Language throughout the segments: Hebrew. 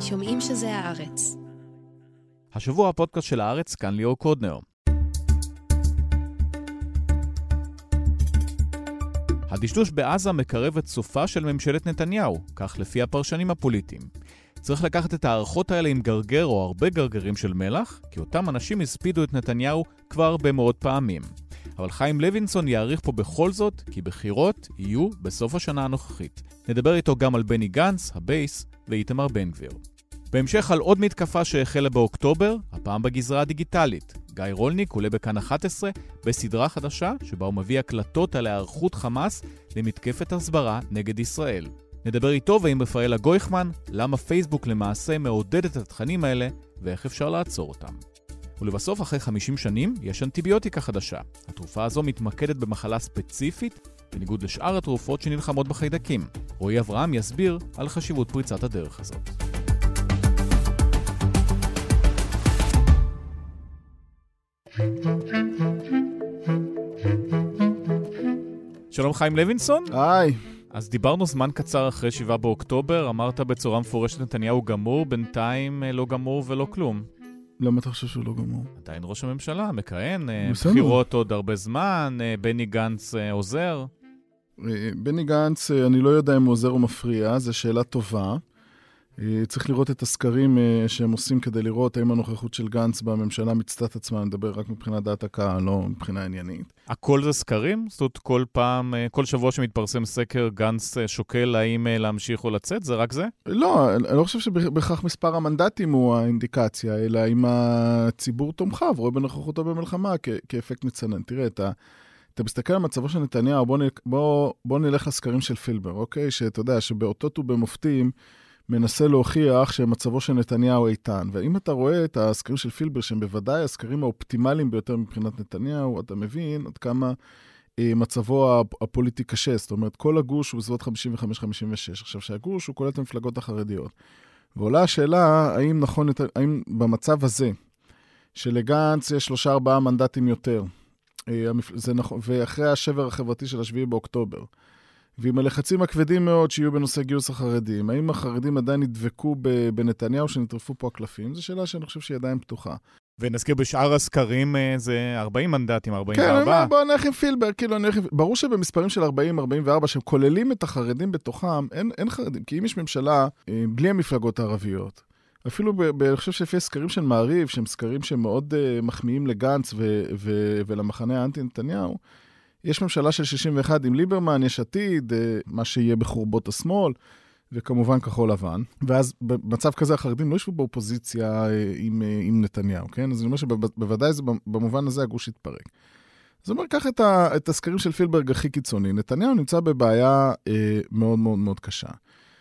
שומעים שזה הארץ. השבוע הפודקאסט של הארץ, כאן ליאור קודנר. הדשדוש בעזה מקרב את סופה של ממשלת נתניהו, כך לפי הפרשנים הפוליטיים. צריך לקחת את ההערכות האלה עם גרגר או הרבה גרגרים של מלח, כי אותם אנשים הספידו את נתניהו כבר הרבה מאוד פעמים. אבל חיים לוינסון יעריך פה בכל זאת, כי בחירות יהיו בסוף השנה הנוכחית. נדבר איתו גם על בני גנץ, הבייס, ואיתמר בן גביר. בהמשך על עוד מתקפה שהחלה באוקטובר, הפעם בגזרה הדיגיטלית. גיא רולניק עולה בכאן 11 בסדרה חדשה שבה הוא מביא הקלטות על היערכות חמאס למתקפת הסברה נגד ישראל. נדבר איתו ועם רפאלה גויכמן למה פייסבוק למעשה מעודד את התכנים האלה ואיך אפשר לעצור אותם. ולבסוף, אחרי 50 שנים, יש אנטיביוטיקה חדשה. התרופה הזו מתמקדת במחלה ספציפית, בניגוד לשאר התרופות שנלחמות בחיידקים. רועי אברהם יסביר על חשיבות פריצת הדרך הזאת. שלום חיים לוינסון. היי. אז דיברנו זמן קצר אחרי 7 באוקטובר, אמרת בצורה מפורשת נתניהו גמור, בינתיים לא גמור ולא כלום. למה אתה חושב שהוא לא גמור? עדיין ראש הממשלה, מכהן, בסדר. בחירות עוד הרבה זמן, בני גנץ עוזר. בני גנץ, אני לא יודע אם הוא עוזר או מפריע, זו שאלה טובה. צריך לראות את הסקרים שהם עושים כדי לראות האם הנוכחות של גנץ בממשלה מיצתה את עצמה, אני מדבר רק מבחינת דעת הקהל, לא מבחינה עניינית. הכל זה סקרים? זאת אומרת, כל פעם, כל שבוע שמתפרסם סקר, גנץ שוקל האם להמשיך או לצאת? זה רק זה? לא, אני לא חושב שבהכרח מספר המנדטים הוא האינדיקציה, אלא אם הציבור תומכיו רואה בנוכחותו במלחמה כ- כאפקט מצנן. תראה, אתה... אתה מסתכל על מצבו של נתניהו, בוא, נ... בוא, בוא נלך לסקרים של פילבר, אוקיי? שאתה יודע שבאותות ובמופתים מנסה להוכיח שמצבו של נתניהו איתן. ואם אתה רואה את הסקרים של פילבר, שהם בוודאי הסקרים האופטימליים ביותר מבחינת נתניהו, אתה מבין עד כמה אה, מצבו הפוליטי קשה. זאת אומרת, כל הגוש הוא בסביבות 55-56. עכשיו, שהגוש הוא כולל את המפלגות החרדיות. ועולה השאלה, האם נכון, האם במצב הזה, שלגנץ יש שלושה ארבעה מנדטים יותר, זה נכון, ואחרי השבר החברתי של השביעי באוקטובר, ועם הלחצים הכבדים מאוד שיהיו בנושא גיוס החרדים, האם החרדים עדיין ידבקו בנתניהו שנטרפו פה הקלפים? זו שאלה שאני חושב שהיא עדיין פתוחה. ונזכיר, בשאר הסקרים זה 40 מנדטים, 44. כן, בוא נלך עם פילבר, כאילו, נלך עם... ברור שבמספרים של 40-44, שהם כוללים את החרדים בתוכם, אין, אין חרדים, כי אם יש ממשלה בלי המפלגות הערביות, אפילו, ב- אני חושב שלפי הסקרים של מעריב, שהם סקרים שמאוד uh, מחמיאים לגנץ ו- ו- ולמחנה האנטי-נתניהו, יש ממשלה של 61 עם ליברמן, יש עתיד, uh, מה שיהיה בחורבות השמאל, וכמובן כחול לבן. ואז במצב כזה החרדים לא ישבו באופוזיציה uh, עם, uh, עם נתניהו, כן? אז אני אומר שבוודאי זה, במובן הזה הגוש יתפרק. זאת אומרת, קח את, את הסקרים של פילברג הכי קיצוני. נתניהו נמצא בבעיה uh, מאוד מאוד מאוד קשה.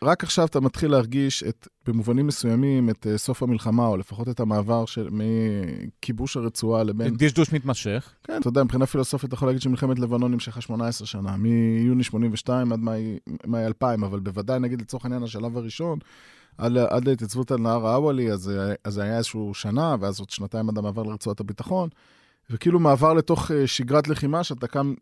רק עכשיו אתה מתחיל להרגיש את, במובנים מסוימים את uh, סוף המלחמה, או לפחות את המעבר של מכיבוש הרצועה לבין... דשדוש מתמשך. כן, אתה יודע, מבחינה פילוסופית אתה יכול להגיד שמלחמת לבנון נמשכה 18 שנה, מיוני 82 עד מאי, מאי 2000, אבל בוודאי, נגיד לצורך העניין, השלב הראשון, עד, עד להתייצבות על נהר האוואלי, אז, זה היה איזשהו שנה, ואז עוד שנתיים עד המעבר לרצועת הביטחון, וכאילו מעבר לתוך uh, שגרת לחימה, שאתה קם...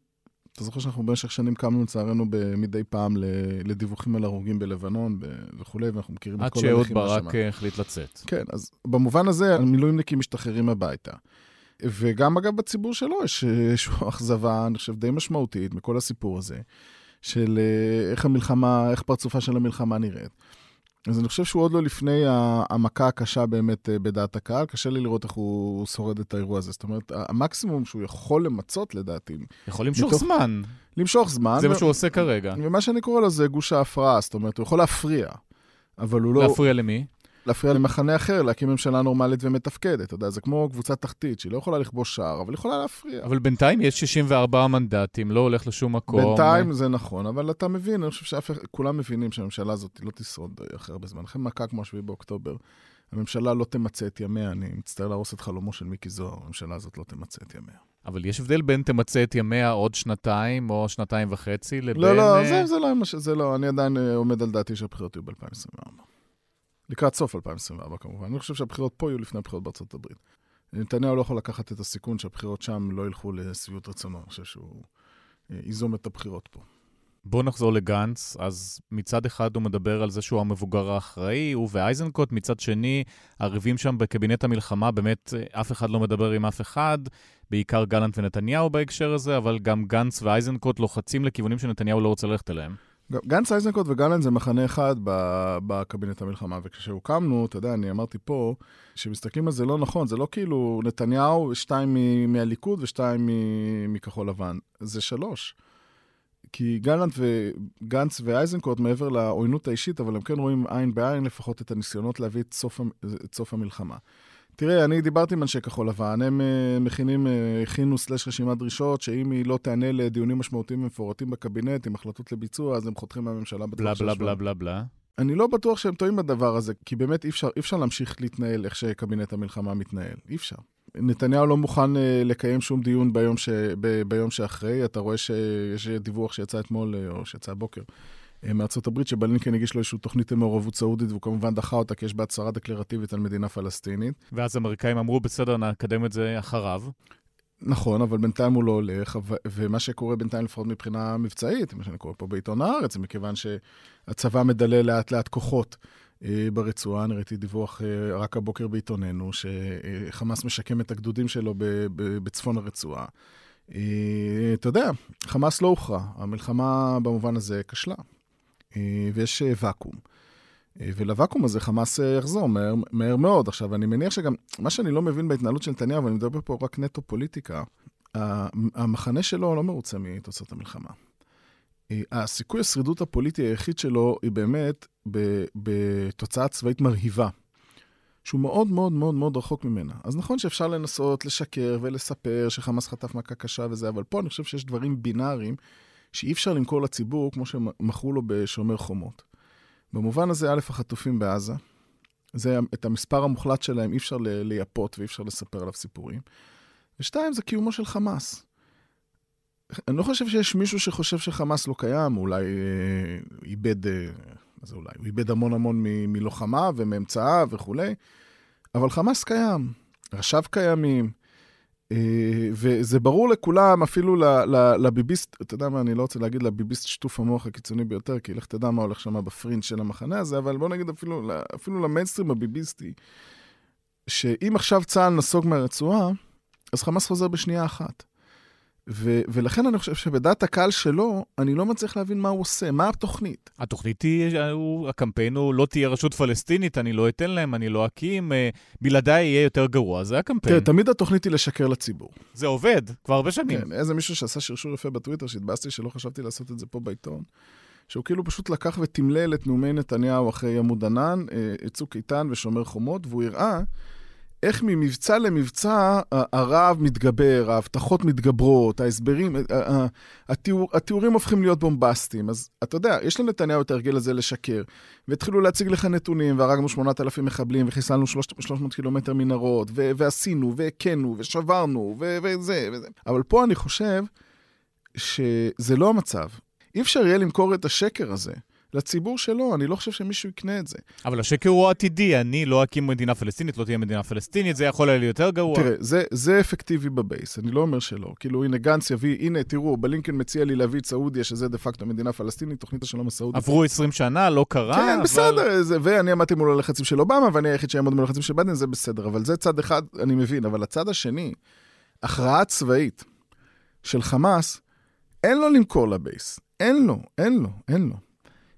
אתה זוכר שאנחנו במשך שנים קמנו לצערנו מדי פעם לדיווחים על הרוגים בלבנון וכולי, ואנחנו מכירים את כל הלחימה שם. עד שאהוד ברק החליט לצאת. כן, אז במובן הזה המילואימניקים משתחררים הביתה. וגם אגב בציבור שלו יש איזושהי אכזבה, אני חושב, די משמעותית מכל הסיפור הזה, של איך המלחמה, איך פרצופה של המלחמה נראית. אז אני חושב שהוא עוד לא לפני המכה הקשה באמת בדעת הקהל, קשה לי לראות איך הוא שורד את האירוע הזה. זאת אומרת, המקסימום שהוא יכול למצות לדעתי... יכול למשוך מתוך... זמן. למשוך זמן. זה. מה שהוא עושה כרגע. ומה שאני קורא לו זה גוש ההפרעה, זאת אומרת, הוא יכול להפריע, אבל הוא לא... להפריע למי? להפריע למחנה אחר, להקים ממשלה נורמלית ומתפקדת. אתה יודע, זה כמו קבוצה תחתית, שהיא לא יכולה לכבוש שער, אבל יכולה להפריע. אבל בינתיים יש 64 מנדטים, לא הולך לשום מקום. בינתיים זה נכון, אבל אתה מבין, אני חושב שכולם מבינים שהממשלה הזאת לא תשרוד אחרי הרבה זמן. לכן מכה כמו 7 באוקטובר, הממשלה לא תמצה את ימיה, אני מצטער להרוס את חלומו של מיקי זוהר, הממשלה הזאת לא תמצה את ימיה. אבל יש הבדל בין תמצה את ימיה עוד שנתיים או שנתיים וחצי לבין... לא, לא, זה, זה לא, זה לא, אני עדיין עומד על דעתי שהבחירות יהיו ב-2024. לקראת סוף 2024 כמובן. אני חושב שהבחירות פה יהיו לפני הבחירות בארצות הברית. נתניהו לא יכול לקחת את הסיכון שהבחירות שם לא ילכו לשביעות רצונו. אני חושב שהוא ייזום את הבחירות פה. בואו נחזור לגנץ. אז מצד אחד הוא מדבר על זה שהוא המבוגר האחראי, הוא ואייזנקוט, מצד שני, הריבים שם בקבינט המלחמה, באמת אף אחד לא מדבר עם אף אחד, בעיקר גלנט ונתניהו בהקשר הזה, אבל גם גנץ ואייזנקוט לוחצים לכיוונים שנתניהו לא רוצה ללכת אליהם. גנץ, אייזנקוט וגלנט זה מחנה אחד בקבינט המלחמה, וכשהוקמנו, אתה יודע, אני אמרתי פה, כשמסתכלים על זה לא נכון, זה לא כאילו נתניהו, שתיים מהליכוד ושתיים מכחול לבן, זה שלוש. כי גלנט וגנץ ואייזנקוט, מעבר לעוינות האישית, אבל הם כן רואים עין בעין לפחות את הניסיונות להביא את סוף, את סוף המלחמה. תראה, אני דיברתי עם אנשי כחול לבן, הם uh, מכינים, uh, הכינו סלש רשימת דרישות, שאם היא לא תענה לדיונים משמעותיים ומפורטים בקבינט עם החלטות לביצוע, אז הם חותכים מהממשלה בטוח של בלה בלה בלה בלה אני לא בטוח שהם טועים בדבר הזה, כי באמת אי אפשר, אי אפשר להמשיך להתנהל איך שקבינט המלחמה מתנהל. אי אפשר. נתניהו לא מוכן uh, לקיים שום דיון ביום, ש, ב, ביום שאחרי. אתה רואה שיש דיווח שיצא אתמול, או שיצא הבוקר, אה, מארצות הברית, שבלינקן הגיש לו איזושהי תוכנית למעורבות סעודית, והוא כמובן דחה אותה, כי יש בה הצהרה דקלרטיבית על מדינה פלסטינית. ואז האמריקאים אמרו, בסדר, נקדם את זה אחריו. נכון, אבל בינתיים הוא לא הולך, ומה שקורה בינתיים, לפחות מבחינה מבצעית, מה שאני קורא פה בעיתון הארץ, זה מכיוון שהצבא מדלל לאט לאט כוחות אה, ברצועה. אני ראיתי דיווח אה, רק הבוקר בעיתוננו, שחמאס משקם את הגדודים שלו בצפון הרצועה. אתה יודע, חמאס לא הוכרע, המלחמה במובן הזה כשלה. אה, ויש אה, ואקום. אה, ולוואקום הזה חמאס יחזור מהר, מהר מאוד. עכשיו, אני מניח שגם, מה שאני לא מבין בהתנהלות של נתניהו, ואני מדבר פה רק נטו פוליטיקה, המחנה שלו לא מרוצה מתוצאות המלחמה. הסיכוי השרידות הפוליטי היחיד שלו היא באמת בתוצאה צבאית מרהיבה, שהוא מאוד מאוד מאוד מאוד רחוק ממנה. אז נכון שאפשר לנסות לשקר ולספר שחמאס חטף מכה קשה וזה, אבל פה אני חושב שיש דברים בינאריים שאי אפשר למכור לציבור כמו שמכרו לו בשומר חומות. במובן הזה, א', החטופים בעזה, זה את המספר המוחלט שלהם אי אפשר לייפות ואי אפשר לספר עליו סיפורים. ושתיים, זה קיומו של חמאס. אני לא חושב שיש מישהו שחושב שחמאס לא קיים, אולי אה, איבד, אה, מה זה אולי? הוא איבד המון המון מ- מלוחמה ומאמצעה וכולי, אבל חמאס קיים, ראשיו קיימים, וזה ברור לכולם, אפילו לביביסט, אתה יודע מה, אני לא רוצה להגיד לביביסט שטוף המוח הקיצוני ביותר, כי לך תדע מה הולך שם בפרינט של המחנה הזה, אבל בוא נגיד אפילו, אפילו למיינסטרים הביביסטי, שאם עכשיו צה"ל נסוג מהרצועה, אז חמאס חוזר בשנייה אחת. ו- ולכן אני חושב שבדעת הקהל שלו, אני לא מצליח להבין מה הוא עושה, מה התוכנית. התוכנית היא, הוא, הקמפיין הוא לא תהיה רשות פלסטינית, אני לא אתן להם, אני לא אקים, אה, בלעדיי יהיה יותר גרוע, זה הקמפיין. תראה, תמיד התוכנית היא לשקר לציבור. זה עובד, כבר הרבה שנים. כן, איזה מישהו שעשה שרשור יפה בטוויטר, שהתבאסתי שלא חשבתי לעשות את זה פה בעיתון, שהוא כאילו פשוט לקח ותמלל את נאומי נתניהו אחרי עמוד ענן, אה, צוק איתן ושומר חומות, והוא הראה איך ממבצע למבצע הרעב מתגבר, ההבטחות מתגברות, ההסברים, התיאור, התיאורים הופכים להיות בומבסטיים. אז אתה יודע, יש לנתניהו את ההרגל הזה לשקר. והתחילו להציג לך נתונים, והרגנו 8,000 מחבלים, וחיסלנו 300 קילומטר מנהרות, ועשינו, והכינו, ושברנו, וזה, וזה. אבל פה אני חושב שזה לא המצב. אי אפשר יהיה למכור את השקר הזה. לציבור שלו, אני לא חושב שמישהו יקנה את זה. אבל השקר הוא עתידי, אני לא אקים מדינה פלסטינית, לא תהיה מדינה פלסטינית, זה יכול להיות יותר גרוע. תראה, זה, זה אפקטיבי בבייס, אני לא אומר שלא. כאילו, הנה גנץ יביא, הנה, תראו, בלינקן מציע לי להביא את סעודיה, שזה דה פקטו מדינה פלסטינית, תוכנית השלום הסעודית. עברו 20 שנה, לא קרה, כן, אבל... בסדר, זה, ואני עמדתי מול הלחצים של אובמה, ואני היחיד שיעמוד מול הלחצים של ביידן, זה בסדר. אבל זה צד אחד, אני מבין, אבל הצד השני, הכרעה צבאית של חמאס, אין לו למכור לבייס. אין לו, אין לו, אין לו.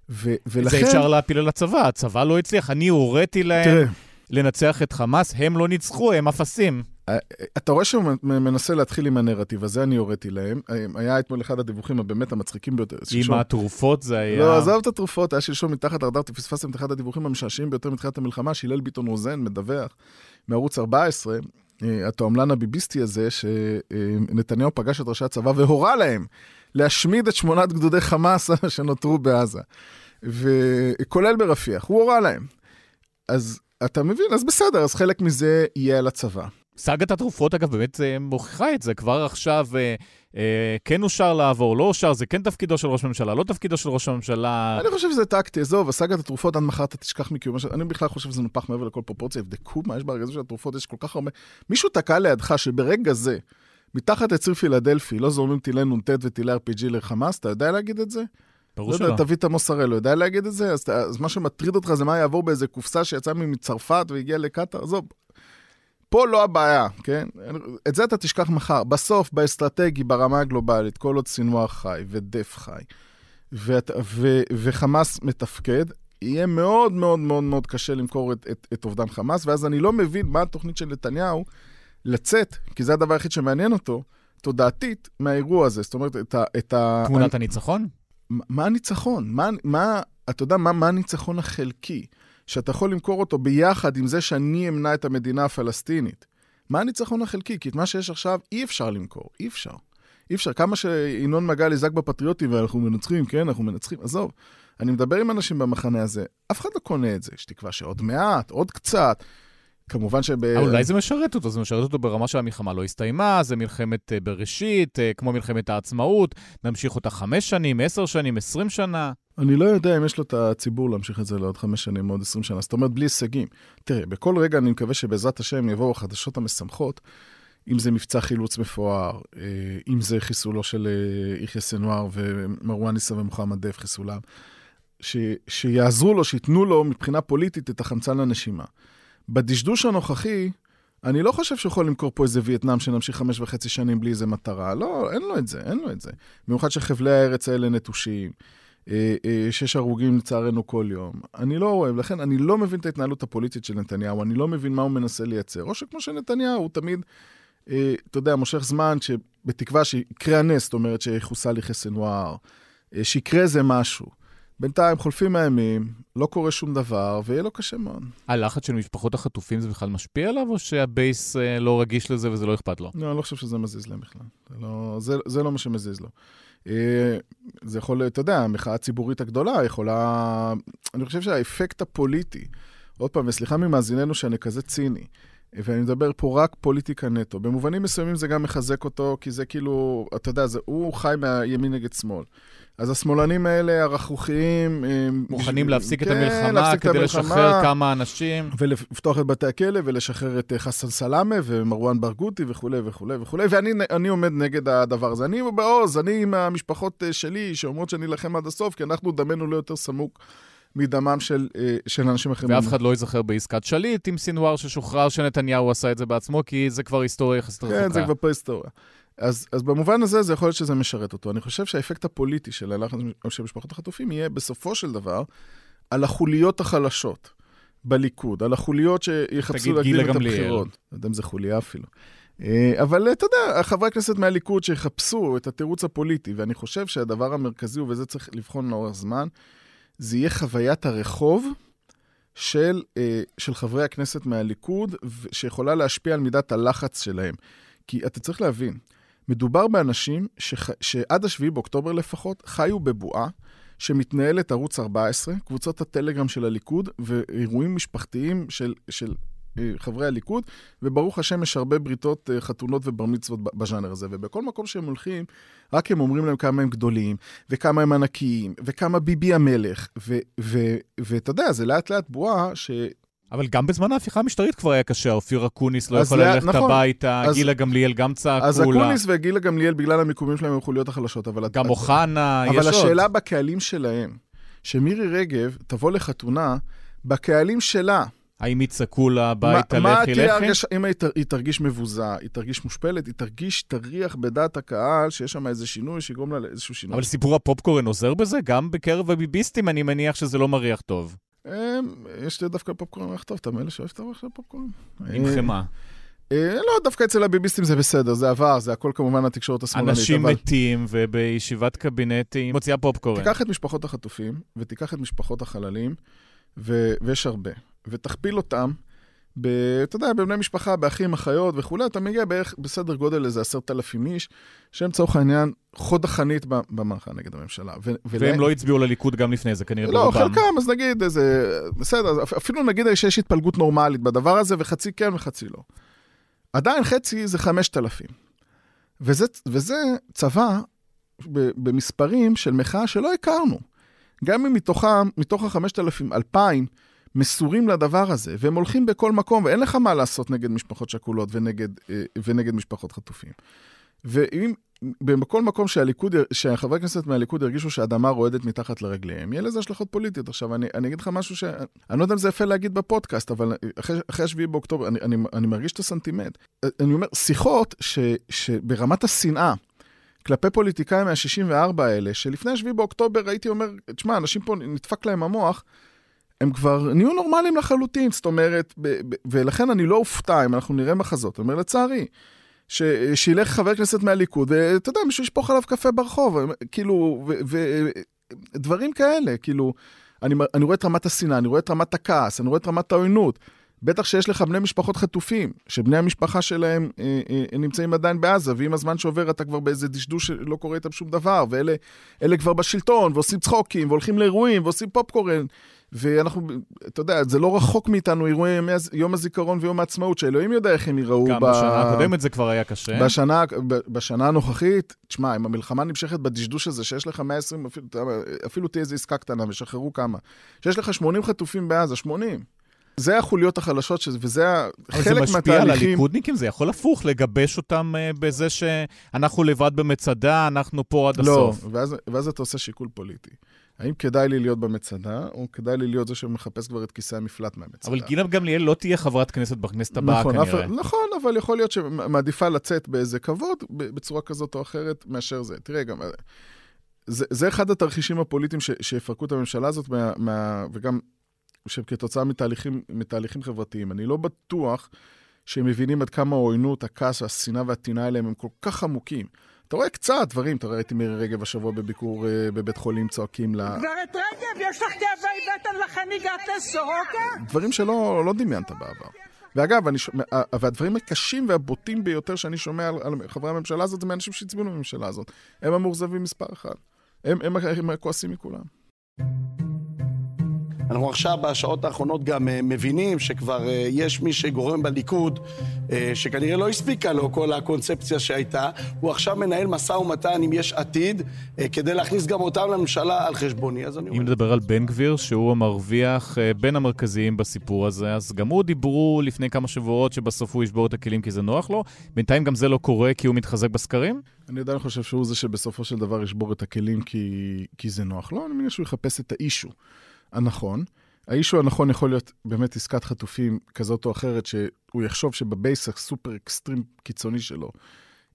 ו- ולכן... זה אפשר להפיל על הצבא, הצבא לא הצליח. אני הוריתי להם תראה, לנצח את חמאס, הם לא ניצחו, הם אפסים. אה, אתה רואה שהוא מנסה להתחיל עם הנרטיב הזה, אני הוריתי להם. אה, היה אתמול אחד הדיווחים הבאמת המצחיקים ביותר. עם. התרופות זה היה... לא, עזוב את התרופות, היה שלשום מתחת לרדאר, פספסתם את אחד הדיווחים המשעשעים ביותר מתחילת המלחמה, שהלל ביטון רוזן מדווח מערוץ 14, אה, התועמלן הביביסטי הזה, שנתניהו פגש את ראשי הצבא והורה להם להשמיד את שמונת גדודי חמאס שנותרו בעזה. וכולל ברפיח, הוא הורה להם. אז אתה מבין, אז בסדר, אז חלק מזה יהיה על הצבא. סאגת התרופות, אגב, באמת אה, מוכיחה את זה. כבר עכשיו אה, אה, כן אושר לעבור, לא אושר, זה כן תפקידו של ראש הממשלה, לא תפקידו של ראש הממשלה. אני חושב שזה טקטי, עזוב, הסאגת התרופות, עד מחר אתה תשכח מקיום. אני בכלל חושב שזה נופח מעבר לכל פרופורציה, יבדקו מה יש בארגזים של התרופות, יש כל כך הרבה... מישהו תקע לידך שברגע זה, מתחת לציר פילדלפי, לא זורמים טילי נ"ט וטילי RPG לחמאס, אתה יודע להגיד את זה? ברור לא שלא. יודע, תביא את המוסרלו, יודע להגיד את זה? אז, אז מה שמטריד אותך זה מה יעבור באיזה קופסה שיצאה מצרפת והגיעה לקטאר, עזוב. פה לא הבעיה, כן? את זה אתה תשכח מחר. בסוף, באסטרטגי, ברמה הגלובלית, כל עוד סינואר חי ודף חי, ואת, ו, וחמאס מתפקד, יהיה מאוד מאוד מאוד מאוד קשה למכור את, את, את אובדן חמאס, ואז אני לא מבין מה התוכנית של נתניהו לצאת, כי זה הדבר היחיד שמעניין אותו, תודעתית, מהאירוע הזה. זאת אומרת, את ה... את ה תמונת הניצחון? מה מה הניצחון? מה, מה, אתה יודע, מה, מה הניצחון החלקי? שאתה יכול למכור אותו ביחד עם זה שאני אמנע את המדינה הפלסטינית. מה הניצחון החלקי? כי את מה שיש עכשיו אי אפשר למכור, אי אפשר. אי אפשר. כמה שינון מגל יזעק בפטריוטים ואנחנו מנצחים, כן, אנחנו מנצחים, עזוב. אני מדבר עם אנשים במחנה הזה, אף אחד לא קונה את זה. יש תקווה שעוד מעט, עוד קצת. כמובן שב... אבל אולי זה משרת אותו, זה משרת אותו ברמה שהמלחמה לא הסתיימה, זה מלחמת אה, בראשית, אה, כמו מלחמת העצמאות, נמשיך אותה חמש שנים, עשר שנים, עשרים שנה. אני לא יודע אם יש לו את הציבור להמשיך את זה לעוד חמש שנים, עוד עשרים שנה. זאת אומרת, בלי הישגים. תראה, בכל רגע אני מקווה שבעזרת השם יבואו החדשות המשמחות, אם זה מבצע חילוץ מפואר, אה, אם זה חיסולו של אה, יחיא סנואר ומרואן ניסה ומוחמד דף, חיסולם, ש, שיעזרו לו, שייתנו לו מבחינה פוליטית את החמצן לנשימה. בדשדוש הנוכחי, אני לא חושב שהוא יכול למכור פה איזה וייטנאם שנמשיך חמש וחצי שנים בלי איזה מטרה. לא, אין לו את זה, אין לו את זה. במיוחד שחבלי הארץ האלה נטושים. אה, אה, שיש הרוגים לצערנו כל יום. אני לא אוהב, לכן אני לא מבין את ההתנהלות הפוליטית של נתניהו, אני לא מבין מה הוא מנסה לייצר. או שכמו שנתניהו, הוא תמיד, אה, אתה יודע, מושך זמן בתקווה שיקרה הנס, זאת אומרת שיחוסל אה, שיקרה איזה משהו. בינתיים חולפים הימים, לא קורה שום דבר, ויהיה לו קשה מאוד. הלחץ של משפחות החטופים זה בכלל משפיע עליו, או שהבייס אה, לא רגיש לזה וזה לא אכפת לו? לא, אני לא חושב שזה מזיז להם בכלל. זה לא, זה, זה לא מה שמזיז לו. אה, זה יכול, אתה יודע, המחאה הציבורית הגדולה יכולה... אני חושב שהאפקט הפוליטי, עוד פעם, וסליחה ממאזיננו שאני כזה ציני, ואני מדבר פה רק פוליטיקה נטו. במובנים מסוימים זה גם מחזק אותו, כי זה כאילו, אתה יודע, זה, הוא חי מהימין נגד שמאל. אז השמאלנים האלה, הרכרוכיים... מוכנים בשביל, להפסיק כן, את המלחמה להפסיק כדי את המלחמה, לשחרר כמה אנשים. ולפתוח את בתי הכלא ולשחרר את חסן סלאמה ומרואן ברגותי וכולי וכולי וכולי, ואני עומד נגד הדבר הזה. אני בעוז, אני עם המשפחות שלי, שאומרות שנילחם עד הסוף, כי אנחנו דמנו לא יותר סמוק. מדמם של, של אנשים אחרים. ואף אחד לא ייזכר בעסקת שליט עם סינואר ששוחרר שנתניהו עשה את זה בעצמו, כי זה כבר היסטוריה יחסית רחוקה. כן, זה כבר פרה-היסטוריה. אז, אז במובן הזה, זה יכול להיות שזה משרת אותו. אני חושב שהאפקט הפוליטי של הלחץ של משפחות החטופים יהיה בסופו של דבר על החוליות החלשות בליכוד, על החוליות שיחפשו להקדים את הבחירות. לא יודע אם זה חוליה אפילו. אבל אתה יודע, חברי הכנסת מהליכוד שיחפשו את התירוץ הפוליטי, ואני חושב שהדבר המרכזי, וזה צריך לבחון לאורך זמן, זה יהיה חוויית הרחוב של, של חברי הכנסת מהליכוד, שיכולה להשפיע על מידת הלחץ שלהם. כי אתה צריך להבין, מדובר באנשים שח... שעד השביעי באוקטובר לפחות חיו בבועה שמתנהלת ערוץ 14, קבוצות הטלגרם של הליכוד ואירועים משפחתיים של, של חברי הליכוד, וברוך השם יש הרבה בריתות, חתונות ובר מצוות בז'אנר הזה. ובכל מקום שהם הולכים, רק הם אומרים להם כמה הם גדולים, וכמה הם ענקיים, וכמה ביבי המלך. ואתה יודע, זה לאט לאט בועה ש... אבל גם בזמן ההפיכה המשטרית כבר היה קשה, אופיר אקוניס לא יכול ללכת נכון, הביתה, אז, גילה גמליאל גם צעקו לה. אז אקוניס וגילה גמליאל, בגלל המיקומים שלהם, הם חוליות החלשות, אבל... גם אוחנה, יש עוד. אבל השאלה בקהלים שלהם, שמירי רגב תבוא לחתונה, בקהלים שלה. האם יצעקו לה הביתה לכי לכי? אם היא, היא תרגיש מבוזה, היא תרגיש מושפלת, היא תרגיש, תריח בדעת הקהל שיש שם איזה שינוי שיגרום לה לאיזשהו שינוי. אבל סיפור הפופקורן עוזר בזה? גם בקרב הביביסטים אני מניח שזה לא מריח טוב. יש לי דווקא פופקורן ריח טוב, אתה מאלה שאוהב את הריח של הפופקורן? עם חמאה. לא, דווקא אצל הביביסטים זה בסדר, זה עבר, זה הכל כמובן התקשורת השמאלנית. אנשים מתים, ובישיבת קבינט היא מוציאה פופקורן. תיקח את משפחות החטופים, ותיקח את משפחות החללים, ויש הרבה, ותכפיל אותם, אתה יודע, בבני משפחה, באחים, אחיות וכולי, אתה מגיע בערך בסדר גודל איזה עשרת אלפים איש, שהם צורך העניין חוד החנית במערכה נגד הממשלה. ו- והם ולה... לא הצביעו לליכוד גם לפני זה, כנראה לא, ברובם. לא, חלקם, אז נגיד איזה, בסדר, אפילו נגיד שיש התפלגות נורמלית בדבר הזה, וחצי כן וחצי לא. עדיין חצי זה חמשת אלפים. וזה, וזה צבא במספרים של מחאה שלא הכרנו. גם אם מתוכם, מתוך החמשת אלפים, אלפיים, מסורים לדבר הזה, והם הולכים בכל מקום, ואין לך מה לעשות נגד משפחות שכולות ונגד, ונגד משפחות חטופים. ואם בכל מקום שהליכוד, שחברי הכנסת מהליכוד ירגישו שהאדמה רועדת מתחת לרגליהם, יהיה לזה השלכות פוליטיות. עכשיו, אני, אני אגיד לך משהו ש... אני לא יודע אם זה יפה להגיד בפודקאסט, אבל אחרי 7 באוקטובר, אני, אני, אני מרגיש את הסנטימנט. אני אומר, שיחות ש, שברמת השנאה, כלפי פוליטיקאים מה-64 האלה, שלפני 7 באוקטובר הייתי אומר, תשמע, אנשים פה נדפק להם המוח, הם כבר נהיו נורמליים לחלוטין, זאת אומרת, ב- ב- ולכן אני לא אופתע אם אנחנו נראה מחזות. אני אומר, לצערי, ש- שילך חבר כנסת מהליכוד, ואתה יודע, מישהו ישפוך עליו קפה ברחוב, כאילו, ודברים כאלה, כאילו, אני, אני רואה את רמת השנאה, אני רואה את רמת הכעס, אני רואה את רמת העוינות. בטח שיש לך בני משפחות חטופים, שבני המשפחה שלהם אה, אה, נמצאים עדיין בעזה, ועם הזמן שעובר אתה כבר באיזה דשדוש שלא קורה איתם שום דבר, ואלה כבר בשלטון, ועושים צחוקים, והולכים לאירועים, ועושים פופקורן. ואנחנו, אתה יודע, זה לא רחוק מאיתנו אירועי יום הזיכרון ויום העצמאות, שאלוהים יודע איך הם ייראו. גם ב... בשנה הקודמת זה כבר היה קשה. בשנה, בשנה הנוכחית, תשמע, אם המלחמה נמשכת בדשדוש הזה, שיש לך 120, אפילו, אפילו תהיה איזו עסקה קטנה ושחררו כמה, שיש לך 80 חטופים בעזה, 80. זה החוליות החלשות, שזה, וזה חלק מהתהליכים... אבל זה משפיע על הליכודניקים? זה יכול הפוך, לגבש אותם uh, בזה שאנחנו לבד במצדה, אנחנו פה עד לא, הסוף. לא, ואז, ואז אתה עושה שיקול פוליטי. האם כדאי לי להיות במצדה, או כדאי לי להיות זה שמחפש כבר את כיסא המפלט מהמצדה? אבל גילה גמליאל לא תהיה חברת כנסת בכנסת הבאה נכון, כנראה. אף, נכון, אבל יכול להיות שמעדיפה לצאת באיזה כבוד, בצורה כזאת או אחרת, מאשר זה. תראה, גם... זה, זה אחד התרחישים הפוליטיים ש, שיפרקו את הממשלה הזאת, מה, מה, וגם שכתוצאה מתהליכים, מתהליכים חברתיים. אני לא בטוח שהם מבינים עד כמה העוינות, הכעס, השנאה והטינה האלה הם כל כך עמוקים. אתה רואה קצת דברים, אתה רואה את מירי רגב השבוע בביקור uh, בבית חולים צועקים לה... גברת רגב, יש לך כאבי בטן לכן הגעת לסורוקה? דברים שלא לא דמיינת בעבר. ואגב, אני, שומע, והדברים הקשים והבוטים ביותר שאני שומע על, על חברי הממשלה הזאת, זה מאנשים שהצביעו לממשלה הזאת. הם המאוכזבים מספר. הם, הם, הם, הם הכועסים מכולם. אנחנו עכשיו בשעות האחרונות גם uh, מבינים שכבר uh, יש מי שגורם בליכוד, uh, שכנראה לא הספיקה לו כל הקונספציה שהייתה, הוא עכשיו מנהל משא ומתן עם יש עתיד, כדי להכניס גם אותם לממשלה על חשבוני. אז אני אם נדבר על בן גביר, שהוא המרוויח בין המרכזיים בסיפור הזה, אז גם הוא דיברו לפני כמה שבועות שבסוף הוא ישבור את הכלים כי זה נוח לו. בינתיים גם זה לא קורה כי הוא מתחזק בסקרים? אני עדיין חושב שהוא זה שבסופו של דבר ישבור את הכלים כי, כי זה נוח לו. אני מניח שהוא יחפש את האישו. הנכון. האישו הנכון יכול להיות באמת עסקת חטופים כזאת או אחרת, שהוא יחשוב שבבייס הסופר אקסטרים קיצוני שלו,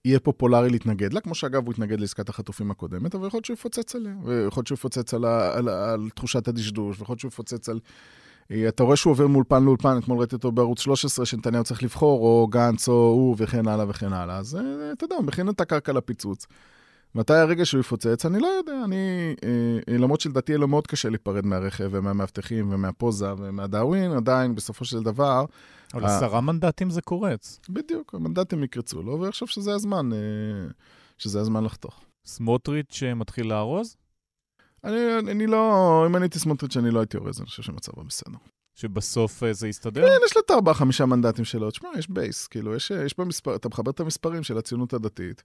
יהיה פופולרי להתנגד לה, כמו שאגב הוא התנגד לעסקת החטופים הקודמת, אבל יכול להיות שהוא יפוצץ עליה, ויכול להיות שהוא יפוצץ על, על, על, על תחושת הדשדוש, ויכול להיות שהוא יפוצץ על... אה, אתה רואה שהוא עובר מאולפן לאולפן, אתמול ראיתי אותו בערוץ 13, שנתניהו צריך לבחור, או גנץ, או הוא, וכן הלאה וכן הלאה. אז אה, אתה יודע, הוא מכין את הקרקע לפיצוץ. מתי הרגע שהוא יפוצץ? אני לא יודע. אני, אה, למרות שלדעתי יהיה לו מאוד קשה להיפרד מהרכב ומהמאבטחים ומהפוזה ומהדאווין, עדיין, בסופו של דבר... אבל עשרה מנדטים זה קורץ. בדיוק, המנדטים יקרצו לו, ואני חושב שזה הזמן, אה, שזה הזמן לחתוך. סמוטריץ' מתחיל לארוז? אני, אני לא, אם אני הייתי סמוטריץ', אני לא הייתי אורז, אני חושב שמצבו בסדר. שבסוף זה יסתדר? כן, יש לו את ארבעה, חמישה מנדטים שלו. תשמע, יש בייס, כאילו, יש, יש במספר, אתה מחבר את המספרים של הציונות הדתית.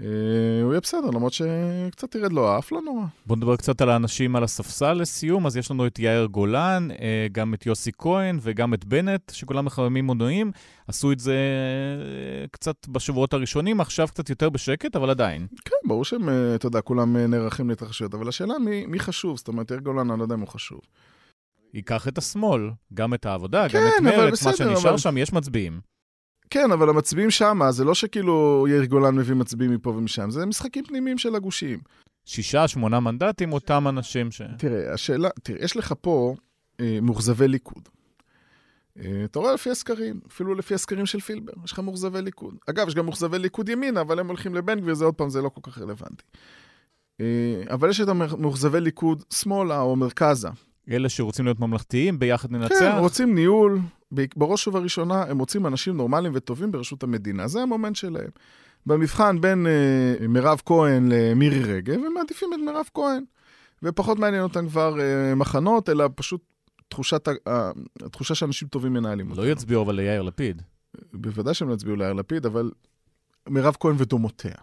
אה, הוא יהיה בסדר, למרות שקצת ירד לו האף, לא נורא. בוא נדבר קצת על האנשים על הספסל לסיום. אז יש לנו את יאיר גולן, אה, גם את יוסי כהן וגם את בנט, שכולם מחממים מנועים. עשו את זה אה, קצת בשבועות הראשונים, עכשיו קצת יותר בשקט, אבל עדיין. כן, ברור שהם, אתה יודע, כולם נערכים להתרחשויות, אבל השאלה מי, מי חשוב, זאת אומרת, יאיר גולן, אני לא יודע אם הוא חשוב. ייקח את השמאל, גם את העבודה, כן, גם את מרצ, מה שנשאר אבל... שם, יש מצביעים. כן, אבל המצביעים שם, זה לא שכאילו יאיר גולן מביא מצביעים מפה ומשם, זה משחקים פנימיים של הגושים. שישה, שמונה מנדטים, אותם אנשים ש... תראה, השאלה, תראה, יש לך פה אה, מאוכזבי ליכוד. אה, אתה רואה לפי הסקרים, אפילו לפי הסקרים של פילבר, יש לך מאוכזבי ליכוד. אגב, יש גם מאוכזבי ליכוד ימינה, אבל הם הולכים לבן גביר, זה עוד פעם, זה לא כל כך רלוונטי. אה, אבל יש את המאוכזבי ליכוד שמאלה או מרכזה. אלה שרוצים להיות ממלכתיים, ביחד ננצח? כן, רוצים ניהול, בראש ובראשונה, הם רוצים אנשים נורמליים וטובים ברשות המדינה. זה המומנט שלהם. במבחן בין uh, מירב כהן למירי רגב, הם מעדיפים את מירב כהן. ופחות מעניין אותם כבר uh, מחנות, אלא פשוט תחושת, uh, התחושה שאנשים טובים מנהלים אותם. לא יצביעו אבל ליאיר לפיד. בוודאי שהם לא יצביעו ליאיר לפיד, אבל מירב כהן ודומותיה.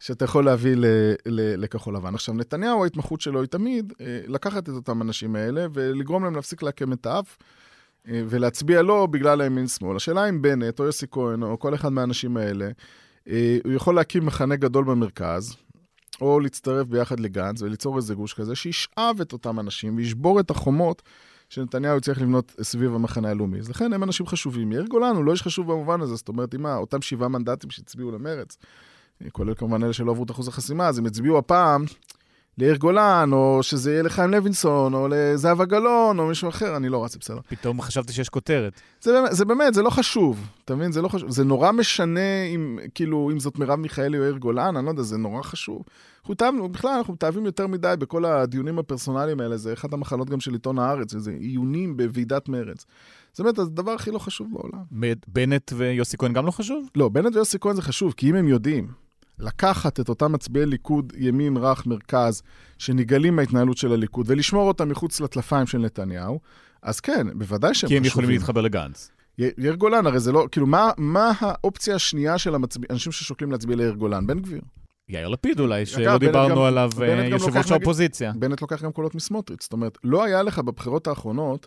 שאתה יכול להביא לכחול לבן. עכשיו, נתניהו, ההתמחות שלו היא תמיד לקחת את אותם אנשים האלה ולגרום להם להפסיק לעקם את האף ולהצביע לו בגלל הימין-שמאל. השאלה אם בנט או יוסי כהן או כל אחד מהאנשים האלה אה, הוא יכול להקים מחנה גדול במרכז, או להצטרף ביחד לגנץ וליצור איזה גוש כזה שישאב את אותם אנשים וישבור את החומות שנתניהו צריך לבנות סביב המחנה הלאומי. אז לכן הם אנשים חשובים. יאיר גולן הוא לא איש חשוב במובן הזה, זאת אומרת, אם אותם שבעה מנדטים שהצביעו למרץ, כולל כמובן אלה שלא עברו את אחוז החסימה, אז הם הצביעו הפעם ליאיר גולן, או שזה יהיה לחיים לוינסון, או לזהבה גלאון, או מישהו אחר, אני לא רץ, בסדר. פתאום חשבתי שיש כותרת. זה, זה באמת, זה לא חשוב, אתה מבין? זה לא חשוב. זה נורא משנה אם, כאילו, אם זאת מרב מיכאלי או יאיר גולן, אני לא יודע, זה נורא חשוב. אנחנו תאבנו, בכלל, אנחנו מתאהבים יותר מדי בכל הדיונים הפרסונליים האלה, זה אחת המחלות גם של עיתון הארץ, זה עיונים בוועידת מרץ. זה באמת הדבר הכי לא חשוב בעולם. בנט ויוסי כהן גם לא חשוב? לא, בנט ויוסי כהן זה חשוב, כי אם הם יודעים לקחת את אותם מצביעי ליכוד, ימין, רך, מרכז, שנגאלים מההתנהלות של הליכוד, ולשמור אותם מחוץ לטלפיים של נתניהו, אז כן, בוודאי שהם חשובים. כי הם יכולים להתחבר לגנץ. יאיר גולן, הרי זה לא, כאילו, מה, מה האופציה השנייה של המצביע, אנשים ששוקלים להצביע ליאיר גולן? בן גביר. יאיר לפיד אולי, שלא דיברנו גם, עליו, אה, יושב ראש האופוזיציה. בנט לוקח גם קולות מסמוטריץ'. זאת אומרת, לא היה לך בבחירות האחרונות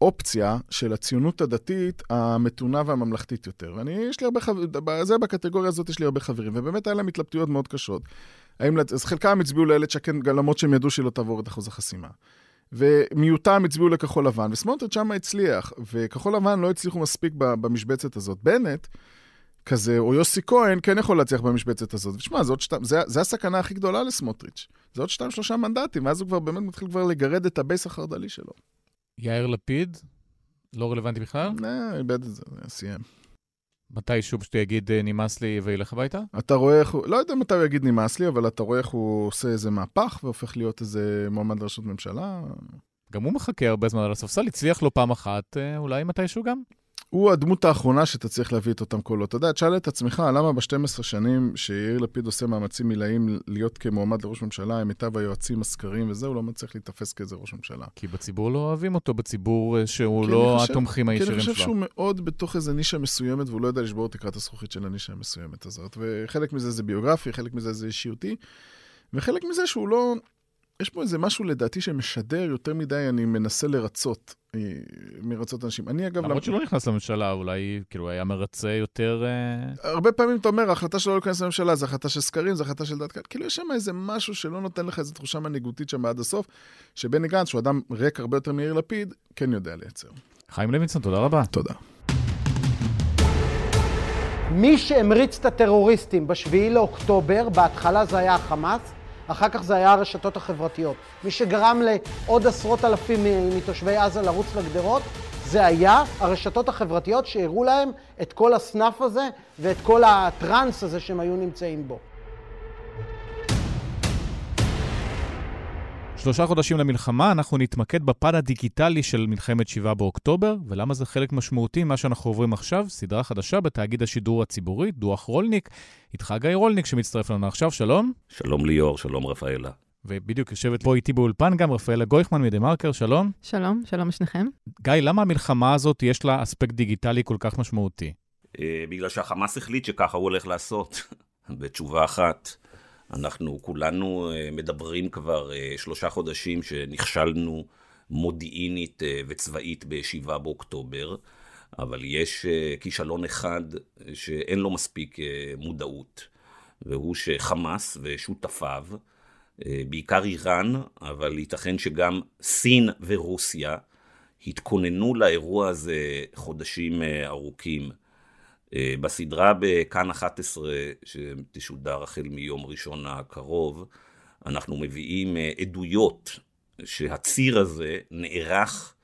אופציה של הציונות הדתית המתונה והממלכתית יותר. ואני, יש לי הרבה חברים, זה בקטגוריה הזאת יש לי הרבה חברים, ובאמת היה להם התלבטויות מאוד קשות. האם, אז חלקם הצביעו לאיילת שקד, למרות שהם ידעו שהיא לא תעבור את אחוז החסימה. ומיעוטם הצביעו לכחול לבן, וסמוטריץ' שמה הצליח, וכחול לבן לא הצליחו מספיק במשבצת הזאת. בנט, כזה, או יוסי כהן, כן יכול להצליח במשבצת הזאת. ושמע, זה, שת... זה, זה הסכנה הכי גדולה לסמוטריץ'. זה עוד שתיים, שלושה מנדטים, ואז הוא כבר באמת מתחיל כבר לגרד את הבייס החרד"לי שלו. יאיר לפיד? לא רלוונטי בכלל? לא, איבד את זה, סיים. מתי שוב פשוט יגיד אה, נמאס לי וילך הביתה? אתה רואה איך הוא, לא יודע מתי הוא יגיד נמאס לי, אבל אתה רואה איך הוא עושה איזה מהפך והופך להיות איזה מועמד לראשות ממשלה. גם הוא מחכה הרבה זמן על הספסל, הצליח לו פעם אחת, אה, אולי מתישהו גם? הוא הדמות האחרונה שתצליח להביא את אותם קולות. אתה יודע, תשאל את עצמך, למה ב-12 שנים שיאיר לפיד עושה מאמצים מילאים להיות כמועמד לראש ממשלה, עם מיטב היועצים, הסקרים וזה, הוא לא מצליח להיתפס כאיזה ראש ממשלה. כי בציבור לא אוהבים אותו, בציבור אה, שהוא לא חושב, התומכים הישירים שלו. כי אני חושב שהוא מאוד בתוך איזה נישה מסוימת, והוא לא יודע לשבור את תקרת הזכוכית של הנישה המסוימת הזאת. וחלק מזה זה ביוגרפי, חלק מזה זה אישיותי, וחלק מזה שהוא לא... יש פה איזה משהו לדעתי שמשדר יותר מדי, אני מנסה לרצות, אה, מרצות אנשים. אני אגב... למרות שלא נכנס לממשלה, אולי כאילו היה מרצה יותר... אה, הרבה פעמים אתה אומר, ההחלטה שלו לא להיכנס לממשלה זה החלטה של סקרים, זה החלטה של דעת קהל. כאילו יש שם איזה משהו שלא נותן לך איזו תחושה מנהיגותית שם עד הסוף, שבני גנץ, שהוא אדם ריק הרבה יותר מיאיר לפיד, כן יודע לייצר. חיים לוינסון, תודה רבה. תודה. מי שהמריץ את הטרוריסטים בשביעי לאוקטובר, בהתחלה זה היה החמאס, אחר כך זה היה הרשתות החברתיות. מי שגרם לעוד עשרות אלפים מתושבי עזה לרוץ לגדרות, זה היה הרשתות החברתיות שהראו להם את כל הסנאף הזה ואת כל הטראנס הזה שהם היו נמצאים בו. שלושה חודשים למלחמה, אנחנו נתמקד בפן הדיגיטלי של מלחמת 7 באוקטובר, ולמה זה חלק משמעותי ממה שאנחנו עוברים עכשיו, סדרה חדשה בתאגיד השידור הציבורי, דוח רולניק. איתך גיא רולניק שמצטרף לנו עכשיו, שלום. שלום ליאור, שלום רפאלה. ובדיוק יושבת פה איתי באולפן גם רפאלה גויכמן מדה-מרקר, שלום. שלום, שלום לשניכם. גיא, למה המלחמה הזאת יש לה אספקט דיגיטלי כל כך משמעותי? אה, בגלל שהחמאס החליט שככה הוא הולך לעשות, בתשובה אחת. אנחנו כולנו אה, מדברים כבר אה, שלושה חודשים שנכשלנו מודיעינית אה, וצבאית ב-7 באוקטובר, אבל יש כישלון אחד שאין לו מספיק מודעות, והוא שחמאס ושותפיו, בעיקר איראן, אבל ייתכן שגם סין ורוסיה, התכוננו לאירוע הזה חודשים ארוכים. אה, בסדרה בכאן 11, שתשודר החל מיום ראשון הקרוב, אנחנו מביאים אה, עדויות שהציר הזה נערך